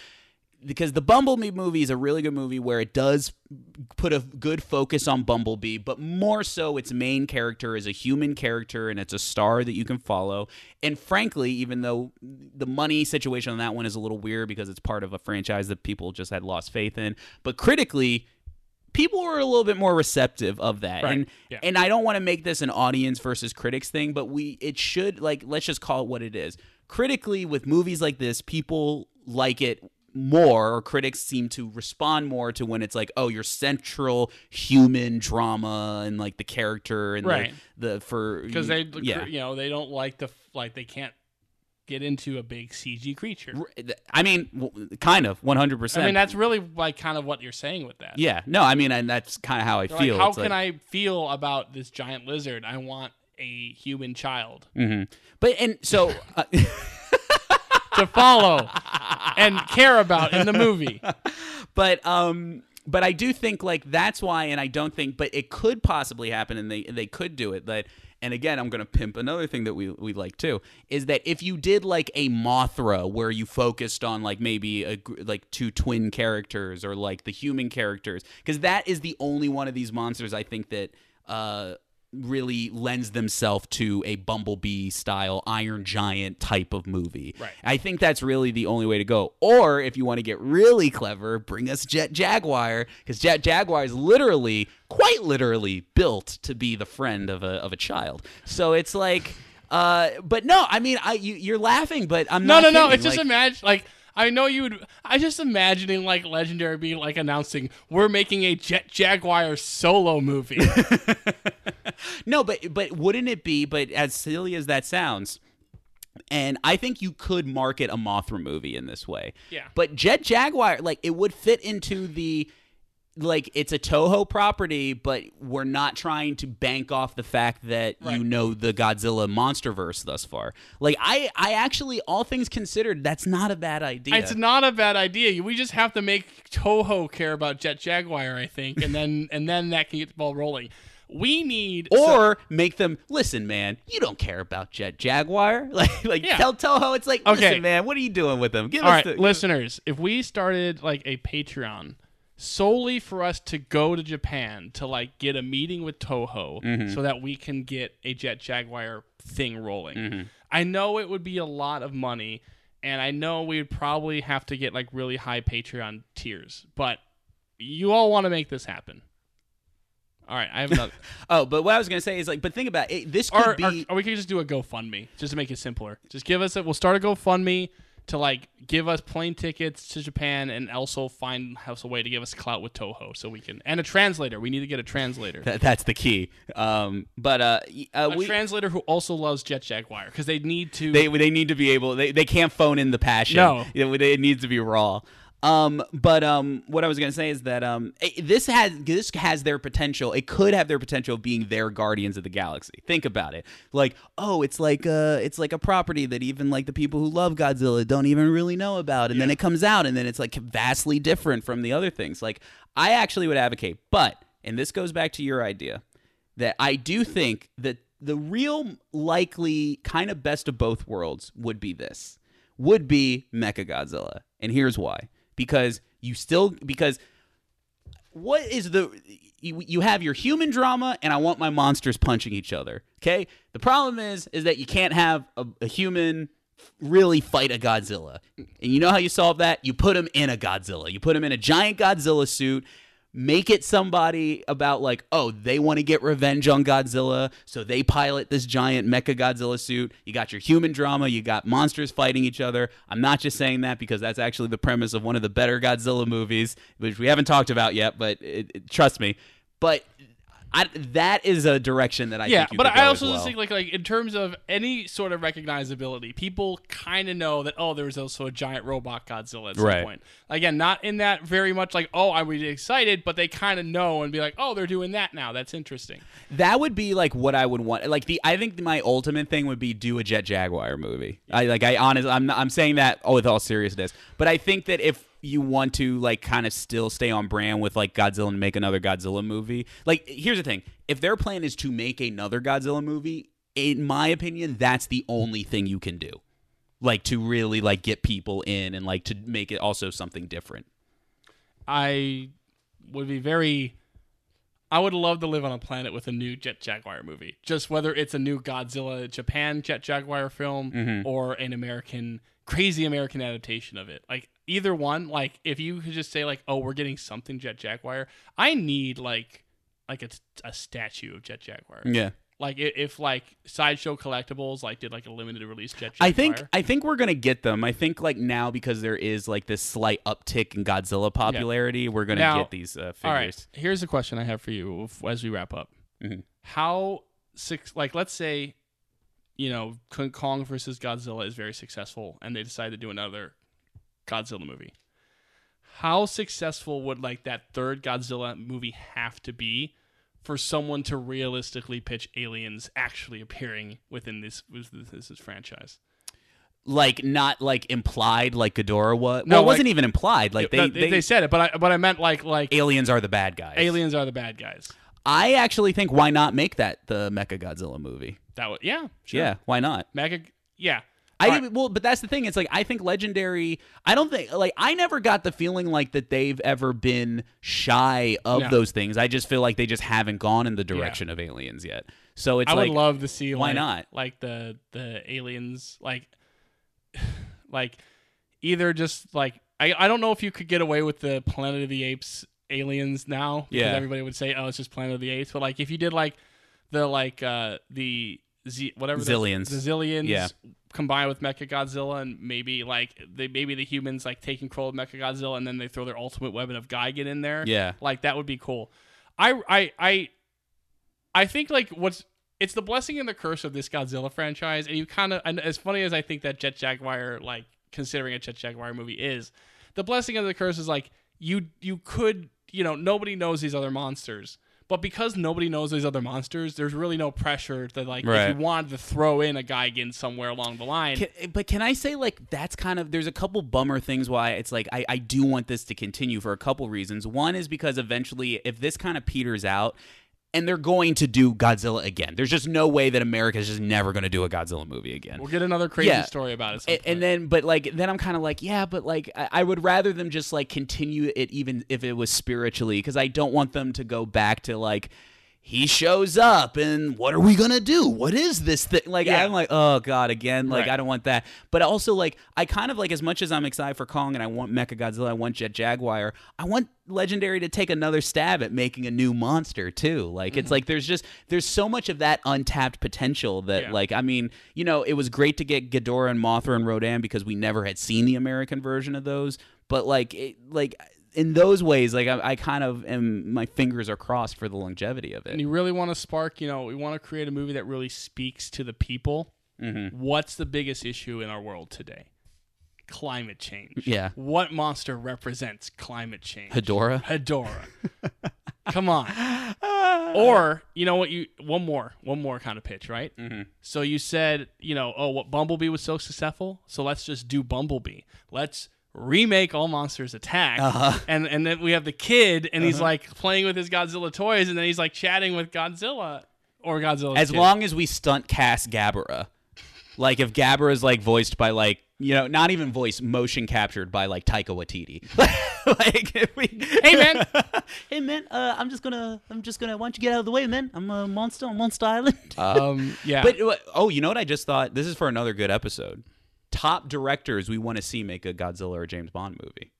[SPEAKER 2] because the Bumblebee movie is a really good movie where it does put a good focus on Bumblebee, but more so its main character is a human character and it's a star that you can follow. And frankly, even though the money situation on that one is a little weird because it's part of a franchise that people just had lost faith in, but critically, people were a little bit more receptive of that.
[SPEAKER 1] Right.
[SPEAKER 2] And
[SPEAKER 1] Yeah.
[SPEAKER 2] and I don't want to make this an audience versus critics thing, but we it should like let's just call it what it is. Critically with movies like this, people like it more or critics seem to respond more to when it's like oh your central human drama and like the character and
[SPEAKER 1] Right.
[SPEAKER 2] the, the for
[SPEAKER 1] because they
[SPEAKER 2] yeah
[SPEAKER 1] you know they don't like the like they can't get into a big CG creature.
[SPEAKER 2] I mean kind of 100%
[SPEAKER 1] I mean, that's really like kind of what you're saying with that.
[SPEAKER 2] yeah no I mean and that's kind of how I
[SPEAKER 1] They're
[SPEAKER 2] feel
[SPEAKER 1] Like, how
[SPEAKER 2] It's
[SPEAKER 1] can
[SPEAKER 2] like-
[SPEAKER 1] I feel about this giant lizard? I want a human child
[SPEAKER 2] Mhm. but and so uh, (laughs)
[SPEAKER 1] to follow and care about in the movie. (laughs)
[SPEAKER 2] but um but I do think like that's why and I don't think but it could possibly happen and they they could do it that and again I'm going to pimp another thing that we we like too is that if you did like a Mothra where you focused on like maybe a like two twin characters or like the human characters cuz that is the only one of these monsters I think that uh really lends themselves to a bumblebee style iron giant type of movie
[SPEAKER 1] Right.
[SPEAKER 2] I think that's really the only way to go. Or if you want to get really clever, bring us Jet Jaguar because Jet Jaguar is literally, quite literally, built to be the friend of a of a child. So it's like, uh, but no, I mean, I you, you're laughing, but I'm
[SPEAKER 1] No,
[SPEAKER 2] not.
[SPEAKER 1] no, no. It's just
[SPEAKER 2] Like,
[SPEAKER 1] imagine like I know you would. I just imagining like Legendary being like announcing we're making a Jet Jaguar solo movie. (laughs)
[SPEAKER 2] no, but but wouldn't it be? But as silly as that sounds. And I think you could market a Mothra movie in this way.
[SPEAKER 1] Yeah.
[SPEAKER 2] But Jet Jaguar, like, it would fit into the like it's a Toho property, but we're not trying to bank off the fact that you know the Godzilla MonsterVerse thus far. Like I, I actually, all things considered, that's not a bad idea.
[SPEAKER 1] It's not a bad idea. We just have to make Toho care about Jet Jaguar, I think, and then (laughs) and then that can get the ball rolling. We need
[SPEAKER 2] or make them listen, man. You don't care about Jet Jaguar, (laughs) like like
[SPEAKER 1] Yeah.
[SPEAKER 2] tell Toho it's like,
[SPEAKER 1] Okay.
[SPEAKER 2] listen, man, what are you doing with them? Give
[SPEAKER 1] All
[SPEAKER 2] us
[SPEAKER 1] right,
[SPEAKER 2] the,
[SPEAKER 1] listeners, if we started like a Patreon solely for us to go to Japan to like get a meeting with Toho
[SPEAKER 2] Mm-hmm.
[SPEAKER 1] so that we can get a Jet Jaguar thing rolling.
[SPEAKER 2] Mm-hmm.
[SPEAKER 1] I know it would be a lot of money and I know we would probably have to get like really high Patreon tiers, but you all want to make this happen. All right, I have another. (laughs)
[SPEAKER 2] Oh, but what I was gonna say is like, but think about it. This could
[SPEAKER 1] or,
[SPEAKER 2] be.
[SPEAKER 1] or, or we could just do a GoFundMe just to make it simpler. Just give us a. We'll start a GoFundMe to like give us plane tickets to Japan and also find us a way to give us clout with Toho so we can and a translator. We need to get a translator.
[SPEAKER 2] that, that's the key. Um, but uh, uh
[SPEAKER 1] a
[SPEAKER 2] we,
[SPEAKER 1] translator who also loves Jet Jaguar because they need to.
[SPEAKER 2] they they need to be able. They, they can't phone in the passion.
[SPEAKER 1] No.
[SPEAKER 2] it, it needs to be raw. Um, but um, what I was gonna say is that um, it- this has this has their potential. It could have their potential of being their Guardians of the Galaxy. Think about it. Like, oh, it's like uh, it's like a property that even like the people who love Godzilla don't even really know about, and then it comes out, and then it's like vastly different from the other things. Like, I actually would advocate, but and this goes back to your idea. that I do think that the real likely kind of best of both worlds would be this would be Mecha Godzilla. And here's why. Because you still because what is the you, you have your human drama and I want my monsters punching each other. Okay? The problem is is that you can't have a, a human really fight a Godzilla. And you know how you solve that? You put him in a Godzilla. You put him in a giant Godzilla suit make it somebody about like oh they want to get revenge on godzilla so they pilot this giant mecha godzilla suit. You got your human drama you got monsters fighting each other. I'm not just saying that because that's actually the premise of one of the better godzilla movies which we haven't talked about yet but it, it, trust me. But I, that is a direction that I
[SPEAKER 1] yeah,
[SPEAKER 2] think you
[SPEAKER 1] but
[SPEAKER 2] could go
[SPEAKER 1] I also
[SPEAKER 2] well.
[SPEAKER 1] just think like like in terms of any sort of recognizability, people kind of know that oh, there was also a giant robot Godzilla at some
[SPEAKER 2] Right.
[SPEAKER 1] point. Again, not in that very much like oh, I'm really excited, but they kind of know and be like oh, they're doing that now. That's interesting.
[SPEAKER 2] That would be like what I would want. Like the, I think my ultimate thing would be do a Jet Jaguar movie. I like, I honestly, I'm, I'm saying that oh, with all seriousness. But I think that if you want to like kind of still stay on brand with like Godzilla and make another Godzilla movie, like here's the thing: if their plan is to make another Godzilla movie, in my opinion, that's the only thing you can do. Like to really like get people in and like to make it also something different.
[SPEAKER 1] I would be very. I would love to live on a planet with a new Jet Jaguar movie. Just whether it's a new Godzilla Japan Jet Jaguar film
[SPEAKER 2] Mm-hmm.
[SPEAKER 1] or an American crazy American adaptation of it. Like either one, like if you could just say like, "Oh, we're getting something Jet Jaguar." I need like like a, a statue of Jet Jaguar.
[SPEAKER 2] Yeah.
[SPEAKER 1] Like if like sideshow collectibles like did like a limited release Jet Jaguar.
[SPEAKER 2] I think I think we're gonna get them. I think like now because there is like this slight uptick in Godzilla popularity, we're gonna
[SPEAKER 1] Now-
[SPEAKER 2] get these uh, figures.
[SPEAKER 1] All right. Here's a question I have for you as we wrap up.
[SPEAKER 2] Mhm.
[SPEAKER 1] How six like let's say, you know, Kong versus Godzilla is very successful, and they decide to do another Godzilla movie. How successful would like that third Godzilla movie have to be for someone to realistically pitch aliens actually appearing within this this, this franchise?
[SPEAKER 2] Like not like implied like Ghidorah was.
[SPEAKER 1] No,
[SPEAKER 2] well, it wasn't even implied. Like they,
[SPEAKER 1] they,
[SPEAKER 2] they,
[SPEAKER 1] said it, but I but I meant like like
[SPEAKER 2] aliens are the bad guys.
[SPEAKER 1] aliens are the bad guys.
[SPEAKER 2] I actually think why not make that the Mecha Godzilla movie?
[SPEAKER 1] That would yeah sure.
[SPEAKER 2] Yeah, why not?
[SPEAKER 1] Mecha yeah.
[SPEAKER 2] I
[SPEAKER 1] right.
[SPEAKER 2] well, but that's the thing. It's like I think Legendary. I don't think like I never got the feeling like that they've ever been shy of
[SPEAKER 1] No.
[SPEAKER 2] those things. I just feel like they just haven't gone in the direction of aliens yet. So it's
[SPEAKER 1] I
[SPEAKER 2] like
[SPEAKER 1] would love to see
[SPEAKER 2] why
[SPEAKER 1] like,
[SPEAKER 2] not?
[SPEAKER 1] like the the aliens like (sighs) like either just like I I don't know if you could get away with the Planet of the Apes aliens now because
[SPEAKER 2] Yeah.
[SPEAKER 1] everybody would say oh it's just Planet of the Apes but like if you did like the like uh the Z whatever the-
[SPEAKER 2] Xiliens.
[SPEAKER 1] the, Xiliens
[SPEAKER 2] Yeah.
[SPEAKER 1] combined with Mecha Godzilla and maybe like they maybe the humans like take control of Mecha Godzilla and then they throw their ultimate weapon of Gigan in there
[SPEAKER 2] Yeah.
[SPEAKER 1] like that would be cool. I I I I think like what's it's the blessing and the curse of this Godzilla franchise, and you kind of and as funny as I think that Jet Jaguar like considering a Jet Jaguar movie is, the blessing and the curse is like you you could you know nobody knows these other monsters. But because nobody knows these other monsters, there's really no pressure to like
[SPEAKER 2] Right.
[SPEAKER 1] if you wanted to throw in a Gigan somewhere along the line.
[SPEAKER 2] Can, eh, but can I say like that's kind of there's a couple bummer things why it's like I, I do want this to continue for a couple reasons. One is because eventually if this kind of peters out and they're going to do Godzilla again. There's just no way that America's just never going to do a Godzilla movie again.
[SPEAKER 1] we'll get another crazy
[SPEAKER 2] Yeah.
[SPEAKER 1] story about it.
[SPEAKER 2] and, and then but like then i'm kind of like yeah but like I, I would rather them just like continue it even if it was spiritually because i don't want them to go back to like he shows up and what are we gonna do what is this thing like
[SPEAKER 1] Yeah.
[SPEAKER 2] i'm like oh god again like
[SPEAKER 1] Right.
[SPEAKER 2] i don't want that but also like i kind of like as much as i'm excited for kong and i want mecha godzilla i want jet jaguar i want legendary to take another stab at making a new monster too like
[SPEAKER 1] Mm-hmm.
[SPEAKER 2] it's like there's just there's so much of that untapped potential that
[SPEAKER 1] Yeah.
[SPEAKER 2] like I mean, you know, it was great to get Ghidorah and Mothra and Rodan because we never had seen the American version of those. But like, it, like in those ways, like I, I kind of am. My fingers are crossed for the longevity of it.
[SPEAKER 1] and you really want to spark, you know, we want to create a movie that really speaks to the people.
[SPEAKER 2] Mm-hmm.
[SPEAKER 1] What's the biggest issue in our world today? Climate change.
[SPEAKER 2] Yeah.
[SPEAKER 1] What monster represents climate change?
[SPEAKER 2] Hedorah.
[SPEAKER 1] Hedorah. (laughs) Come on. Or you know what? You one more, one more kind of pitch, right?
[SPEAKER 2] Mm-hmm.
[SPEAKER 1] So you said, you know, oh, what Bumblebee was so successful, so let's just do Bumblebee. Let's remake All Monsters Attack,
[SPEAKER 2] Uh-huh.
[SPEAKER 1] and and then we have the kid, and he's like playing with his Godzilla toys, and then he's like chatting with Godzilla. or Godzilla.
[SPEAKER 2] as long as we stunt cast Gabara. Like if Gabara is like voiced by like you know not even voice motion captured by like Taika Waititi. (laughs) like if we (laughs)
[SPEAKER 1] Hey, man. (laughs)
[SPEAKER 2] hey man, uh, I'm just gonna I'm just gonna why don't you get out of the way, man? I'm a monster on Monster Island.
[SPEAKER 1] um, yeah,
[SPEAKER 2] But uh, oh, you know what I just thought? This is for another good episode. Top directors we want to see make a Godzilla or James Bond movie.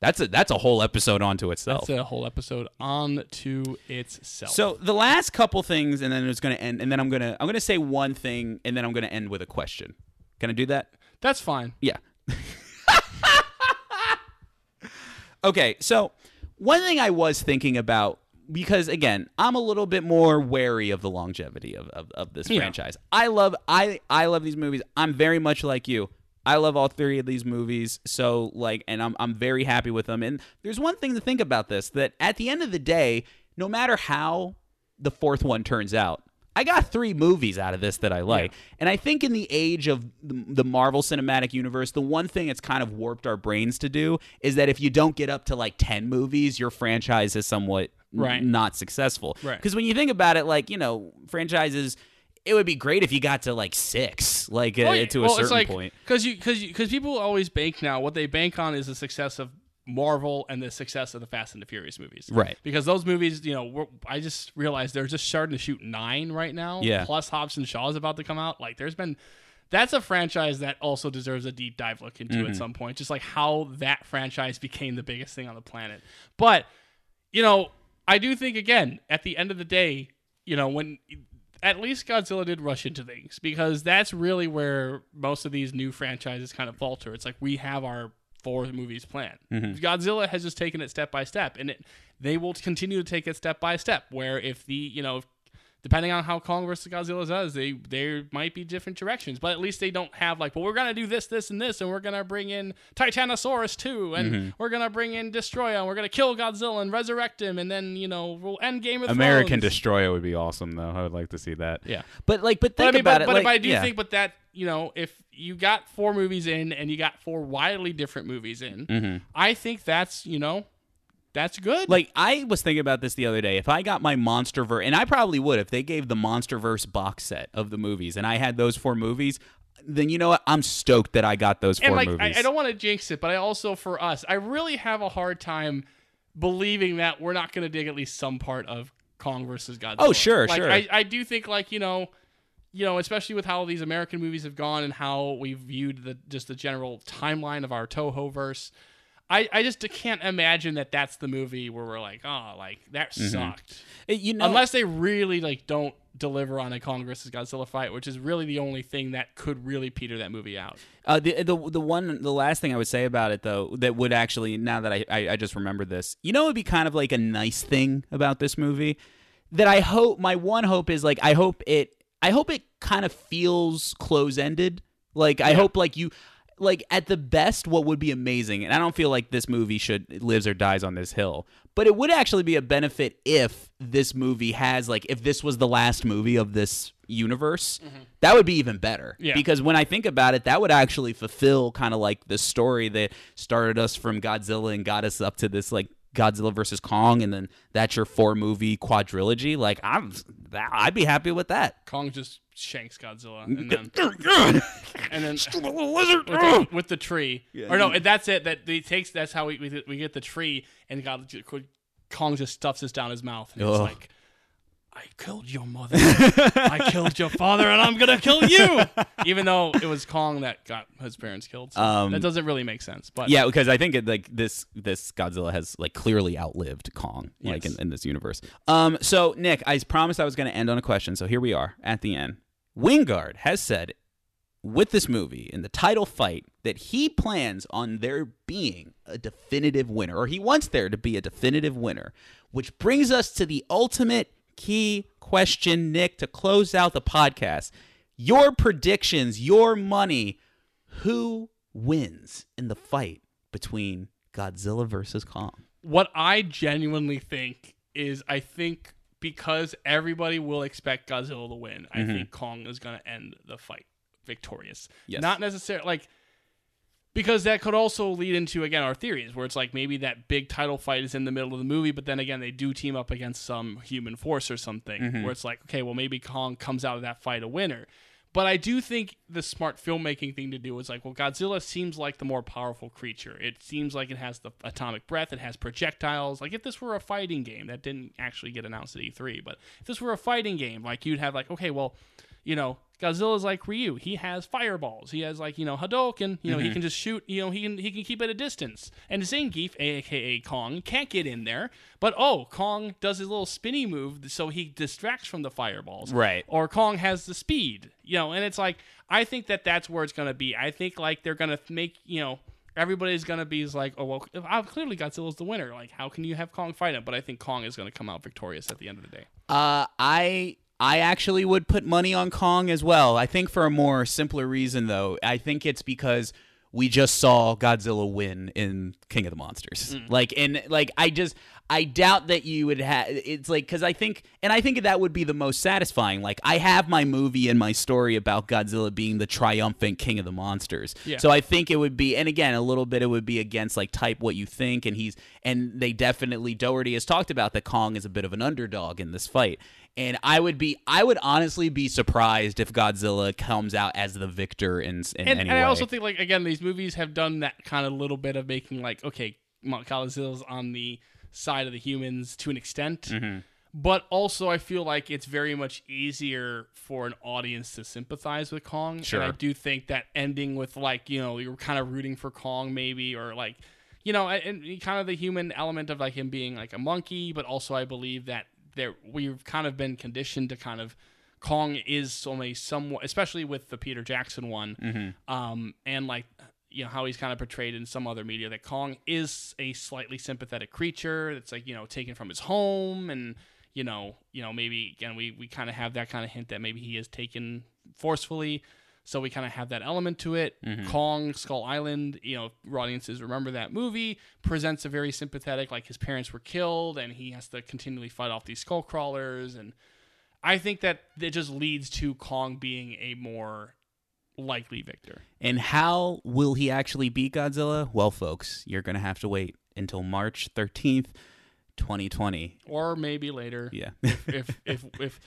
[SPEAKER 2] That's a that's a whole episode onto itself.
[SPEAKER 1] that's a whole episode on to itself.
[SPEAKER 2] So the last couple things, and then it's going to end, and then I'm gonna I'm gonna say one thing, and then I'm gonna end with a question. Can I do that?
[SPEAKER 1] that's fine.
[SPEAKER 2] Yeah. (laughs) okay, so one thing I was thinking about because again, I'm a little bit more wary of the longevity of, of, of this
[SPEAKER 1] Yeah.
[SPEAKER 2] franchise. I love I I love these movies. I'm very much like you. I love all three of these movies. So like and I'm I'm very happy with them. And there's one thing to think about this that at the end of the day, no matter how the fourth one turns out, I got three movies out of this that I like. And I think in the age of the Marvel Cinematic Universe, the one thing it's kind of warped our brains to do is that if you don't get up to like 10 movies, your franchise is somewhat n-
[SPEAKER 1] Right.
[SPEAKER 2] not successful.
[SPEAKER 1] Right.
[SPEAKER 2] Because when you think about it, like, you know, franchises, it would be great if you got to like six, like uh,
[SPEAKER 1] Well,
[SPEAKER 2] to a
[SPEAKER 1] well,
[SPEAKER 2] certain
[SPEAKER 1] it's like,
[SPEAKER 2] point.
[SPEAKER 1] Because you because because people always bank now. What they bank on is the success of Marvel and the success of the Fast and the Furious movies.
[SPEAKER 2] Right.
[SPEAKER 1] Because those movies, you know, we're, I just realized they're just starting to shoot nine right now.
[SPEAKER 2] Yeah.
[SPEAKER 1] Plus Hobbs and Shaw is about to come out. Like, there's been. That's a franchise that also deserves a deep dive look into
[SPEAKER 2] Mm-hmm.
[SPEAKER 1] at some point. Just like how that franchise became the biggest thing on the planet. But you know, I do think again, at the end of the day, you know, when at least Godzilla did rush into things because that's really where most of these new franchises kind of falter. It's like we have our four movies planned. Mm-hmm. Godzilla has just taken it step by step, and it they will continue to take it step by step. Where if the you know. Depending on how Kong versus Godzilla does, they there might be different directions, but at least they don't have like, well, we're gonna do this, this, and this, and we're gonna bring in Titanosaurus too, and mm-hmm. we're gonna bring in Destoroyah, and we're gonna kill Godzilla and resurrect him, and then you know we'll end Game of
[SPEAKER 3] American
[SPEAKER 1] Thrones.
[SPEAKER 3] Destoroyah would be awesome, though. I would like to see that.
[SPEAKER 1] Yeah,
[SPEAKER 2] But like, but
[SPEAKER 1] but
[SPEAKER 2] think
[SPEAKER 1] I mean,
[SPEAKER 2] about
[SPEAKER 1] but,
[SPEAKER 2] it.
[SPEAKER 1] but,
[SPEAKER 2] like,
[SPEAKER 1] but I do
[SPEAKER 2] yeah.
[SPEAKER 1] think, but that you know, if you got four movies in and you got four wildly different movies in,
[SPEAKER 2] Mm-hmm.
[SPEAKER 1] I think that's you know, that's good.
[SPEAKER 2] Like I was thinking about this the other day. If I got my MonsterVerse, and I probably would if they gave the MonsterVerse box set of the movies, and I had those four movies, then you know what? I'm stoked that I got those four
[SPEAKER 1] and like
[SPEAKER 2] movies.
[SPEAKER 1] I, I don't want to jinx it, but I also for us, I really have a hard time believing that we're not going to dig at least some part of Kong versus Godzilla.
[SPEAKER 2] Oh, sure,
[SPEAKER 1] like,
[SPEAKER 2] sure.
[SPEAKER 1] I, I do think like you know, you know, especially with how these American movies have gone and how we've viewed the just the general timeline of our Toho verse. I, I just can't imagine that that's the movie where we're like, oh, like that sucked.
[SPEAKER 2] Uh, you know,
[SPEAKER 1] Unless they really like don't deliver on a Kong versus Godzilla fight, which is really the only thing that could really peter that movie out.
[SPEAKER 2] Uh, the the the one the last thing I would say about it though that would actually now that I, I I just remember this you know it would be kind of like a nice thing about this movie that I hope my one hope is like I hope it I hope it kind of feels close ended like I hope like you like at the best what would be amazing and I don't feel like this movie should lives or dies on this hill but it would actually be a benefit if this movie has like if this was the last movie of this universe mm-hmm. that would be even better.
[SPEAKER 1] Yeah.
[SPEAKER 2] because when I think about it, that would actually fulfill kind of like the story that started us from Godzilla and got us up to this like Godzilla versus Kong, and then that's your four movie quadrilogy. Like I'm, that, I'd be happy with that.
[SPEAKER 1] Kong just shanks Godzilla, and then and then (laughs) with the, with the tree, or no, that's it. That he takes. That's how we we, we get the tree, and God, Kong just stuffs this down his mouth, and it's like. I killed your mother. I killed your father, and I'm gonna kill you. (laughs) Even though it was Kong that got his parents killed, so
[SPEAKER 2] Um,
[SPEAKER 1] that doesn't really make sense. But
[SPEAKER 2] Yeah, because I think it, like this this Godzilla has like clearly outlived Kong, like
[SPEAKER 1] Yes.
[SPEAKER 2] in, in this universe. Um, so Nick, I promised I was going to end on a question, so here we are at the end. Wingard has said with this movie in the title fight that he plans on there being a definitive winner, or he wants there to be a definitive winner, which brings us to the ultimate key question, Nick, to close out the podcast. Your predictions, your money. Who wins in the fight between Godzilla versus Kong?
[SPEAKER 1] what I genuinely think is I think because everybody will expect Godzilla to win, I mm-hmm. think Kong is going to end the fight victorious.
[SPEAKER 2] Yes.
[SPEAKER 1] Not necessarily like because that could also lead into again our theories where it's like maybe that big title fight is in the middle of the movie but then again they do team up against some human force or something mm-hmm. where it's like okay well maybe kong comes out of that fight a winner. But i do think the smart filmmaking thing to do is like well godzilla seems like the more powerful creature. It seems like it has the atomic breath it has projectiles. Like if this were a fighting game that didn't actually get announced at e3 but if this were a fighting game like you'd have like okay well you know, Godzilla's like Ryu. He has fireballs. He has like you know Hadouken. You know he can just shoot. You know he can he can keep at a distance. And Zangief, aka Kong, can't get in there. But oh, Kong does his little spinny move, so he distracts from the fireballs.
[SPEAKER 2] Right.
[SPEAKER 1] Or Kong has the speed. You know, and it's like I think that that's where it's gonna be. I think like they're gonna make you know. Everybody's gonna be like, oh well, uh, clearly Godzilla's the winner. Like, how can you have Kong fight him? But I think Kong is gonna come out victorious at the end of the day.
[SPEAKER 2] Uh, I I actually would put money on Kong as well. I think for a more simpler reason though. I think it's because we just saw Godzilla win in King of the Monsters. Mm. Like and like I just I doubt that you would have it's like cuz I think and I think that would be the most satisfying. Like I have my movie and my story about Godzilla being the triumphant king of the monsters.
[SPEAKER 1] Yeah.
[SPEAKER 2] So I think it would be and again a little bit it would be against like type what you think and he's and they definitely Dougherty has talked about that Kong is a bit of an underdog in this fight. And I would be, I would honestly be surprised if Godzilla comes out as the victor in, in
[SPEAKER 1] and,
[SPEAKER 2] any
[SPEAKER 1] and I also think like again these movies have done that kind of little bit of making like okay Godzilla's on the side of the humans to an extent
[SPEAKER 2] Mm-hmm.
[SPEAKER 1] but also I feel like it's very much easier for an audience to sympathize with Kong
[SPEAKER 2] Sure.
[SPEAKER 1] and I do think that ending with like you know you're kind of rooting for Kong maybe or like you know and and kind of the human element of like him being like a monkey but also I believe that there we've kind of been conditioned to kind of Kong is only somewhat, especially with the Peter Jackson one, um, and like you know how he's kind of portrayed in some other media that Kong is a slightly sympathetic creature that's like you know taken from his home and you know you know maybe again we we kind of have that kind of hint that maybe he is taken forcefully. So we kind of have that element to it. Mm-hmm. Kong Skull Island, you know, audiences remember that movie, presents a very sympathetic, like his parents were killed and he has to continually fight off these skull crawlers. And I think that it just leads to Kong being a more likely victor.
[SPEAKER 2] and how will he actually beat Godzilla? Well, folks, you're going to have to wait until March 13th, 2020.
[SPEAKER 1] Or maybe later.
[SPEAKER 2] Yeah.
[SPEAKER 1] If, (laughs) if, if,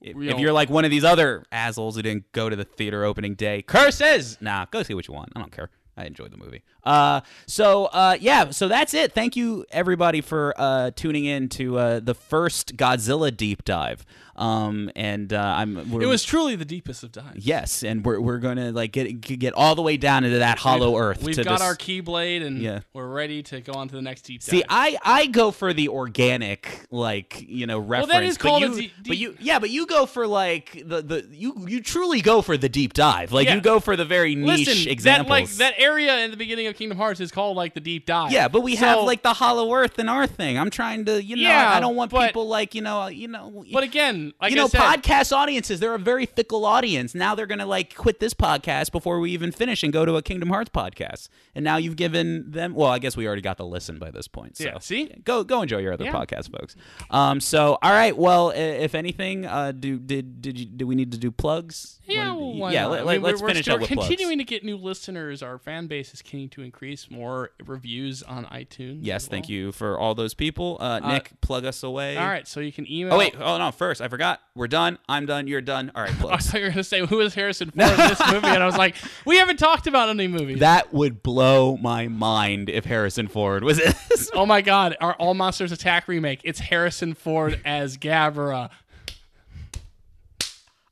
[SPEAKER 2] If,
[SPEAKER 1] you
[SPEAKER 2] if you're like one of these other assholes who didn't go to the theater opening day, curses! Nah, go see what you want. I don't care. I enjoyed the movie. Uh, so uh, yeah, so that's it. Thank you everybody for uh, tuning in to uh, the first Godzilla deep dive. Um, and uh, I'm we're,
[SPEAKER 1] it was truly the deepest of dives.
[SPEAKER 2] yes, and we're we're gonna like get get all the way down into that hollow earth.
[SPEAKER 1] We've got
[SPEAKER 2] dis-
[SPEAKER 1] our keyblade and
[SPEAKER 2] Yeah.
[SPEAKER 1] we're ready to go on to the next deep dive.
[SPEAKER 2] See, I I go for the organic, like you know, reference.
[SPEAKER 1] that is
[SPEAKER 2] but
[SPEAKER 1] called a
[SPEAKER 2] you,
[SPEAKER 1] deep-
[SPEAKER 2] But you, yeah, but you go for like the the you you truly go for the deep dive. Like
[SPEAKER 1] Yeah.
[SPEAKER 2] you go for the very niche
[SPEAKER 1] Listen,
[SPEAKER 2] examples.
[SPEAKER 1] that like that area in the beginning of Kingdom Hearts is called like the deep dive.
[SPEAKER 2] yeah, but we
[SPEAKER 1] So-
[SPEAKER 2] have like the Hollow Earth in our thing. I'm trying to, you know,
[SPEAKER 1] Yeah,
[SPEAKER 2] I don't want
[SPEAKER 1] but-
[SPEAKER 2] people like you know, you know.
[SPEAKER 1] But again, like
[SPEAKER 2] you know,
[SPEAKER 1] said,
[SPEAKER 2] podcast audiences, they're a very fickle audience. Now they're going to like quit this podcast before we even finish and go to a Kingdom Hearts podcast. And now you've given them, well, I guess we already got the listen by this point. So
[SPEAKER 1] Yeah, see?
[SPEAKER 2] go go enjoy your other
[SPEAKER 1] Yeah.
[SPEAKER 2] podcast, folks. Um, so all right, well, if anything, uh, do did did you do we need to do plugs?
[SPEAKER 1] Yeah, well,
[SPEAKER 2] yeah. Let,
[SPEAKER 1] I mean,
[SPEAKER 2] us
[SPEAKER 1] we're,
[SPEAKER 2] finish
[SPEAKER 1] we're
[SPEAKER 2] up with plugs.
[SPEAKER 1] continuing to get new listeners. Our fan base is continuing to increase. More reviews on iTunes.
[SPEAKER 2] Yes,
[SPEAKER 1] as
[SPEAKER 2] thank you for all those people. Uh, Nick, plug us away.
[SPEAKER 1] All right, so you can email.
[SPEAKER 2] Oh wait, oh no! First, I forgot. We're done. I'm done. You're done. All right, (laughs)
[SPEAKER 1] I thought you were going to say who is Harrison (laughs) Ford in this movie, and I was like, we haven't talked about any movies.
[SPEAKER 2] That would blow my mind if Harrison Ford was in this. (laughs)
[SPEAKER 1] oh my God! Our All Monsters Attack remake. It's Harrison Ford as Gabara,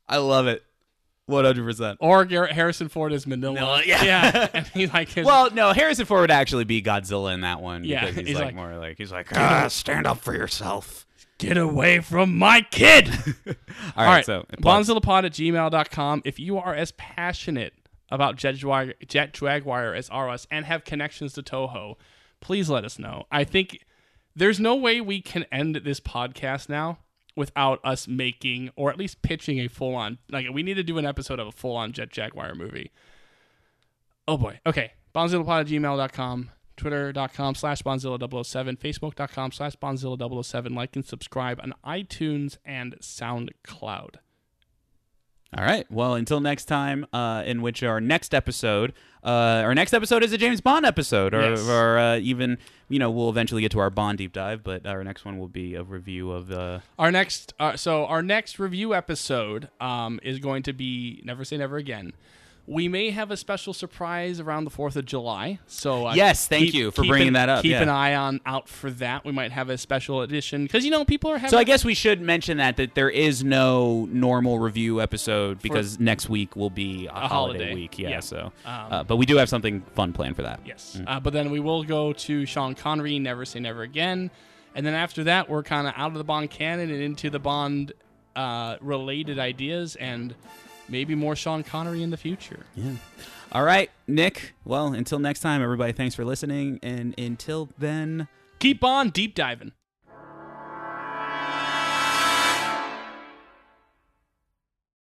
[SPEAKER 2] I love it. One hundred percent.
[SPEAKER 1] or Garrett Harrison Ford as Minilla.
[SPEAKER 2] Minilla, yeah.
[SPEAKER 1] yeah. And he like his,
[SPEAKER 2] Well, no, Harrison Ford would actually be Godzilla in that one.
[SPEAKER 1] Yeah,
[SPEAKER 2] because he's,
[SPEAKER 1] he's
[SPEAKER 2] like,
[SPEAKER 1] like,
[SPEAKER 2] more like he's like ah, stand up for yourself.
[SPEAKER 1] Get away from my kid. (laughs)
[SPEAKER 2] All
[SPEAKER 1] All
[SPEAKER 2] right,
[SPEAKER 1] right,
[SPEAKER 2] so
[SPEAKER 1] bonzillapod at gmail.com. If you are as passionate about Jet Jaguar, Jet Jaguar as us and have connections to Toho, please let us know. I think there's no way we can end this podcast now without us making or at least pitching a full on like we need to do an episode of a full on Jet Jaguar movie. Oh boy. Okay. Bonzillapod at gmail.com. Twitter.com slash Bonzilla007, Facebook.com slash Bonzilla007. Like and subscribe on iTunes and SoundCloud.
[SPEAKER 2] All right. Well, until next time, uh, in which our next episode, uh, our next episode is a James Bond episode, or,
[SPEAKER 1] Yes.
[SPEAKER 2] or uh, even you know we'll eventually get to our Bond deep dive, but our next one will be a review of the.
[SPEAKER 1] Our next, uh, so our next review episode um, is going to be Never Say Never Again. We may have a special surprise around the Fourth of July. So uh,
[SPEAKER 2] Yes, thank
[SPEAKER 1] keep-
[SPEAKER 2] you for bringing
[SPEAKER 1] an-
[SPEAKER 2] that up,
[SPEAKER 1] Keep
[SPEAKER 2] yeah.
[SPEAKER 1] an eye on out for that. We might have a special edition because you know people are having.
[SPEAKER 2] So I guess we should mention that that there is no normal review episode because next week will be a, holiday.
[SPEAKER 1] holiday.
[SPEAKER 2] week. Yeah.
[SPEAKER 1] Yeah.
[SPEAKER 2] So,
[SPEAKER 1] Um,
[SPEAKER 2] uh, but we do have something fun planned for that.
[SPEAKER 1] Yes. Uh, but then we will go to Sean Connery, Never Say Never Again. And then after that, we're kind of out of the Bond canon and into the Bond uh, related ideas and maybe more Sean Connery in the future.
[SPEAKER 2] Yeah. All right, Nick. Well, until next time, everybody. Thanks for listening, and until then.
[SPEAKER 1] Keep on deep diving.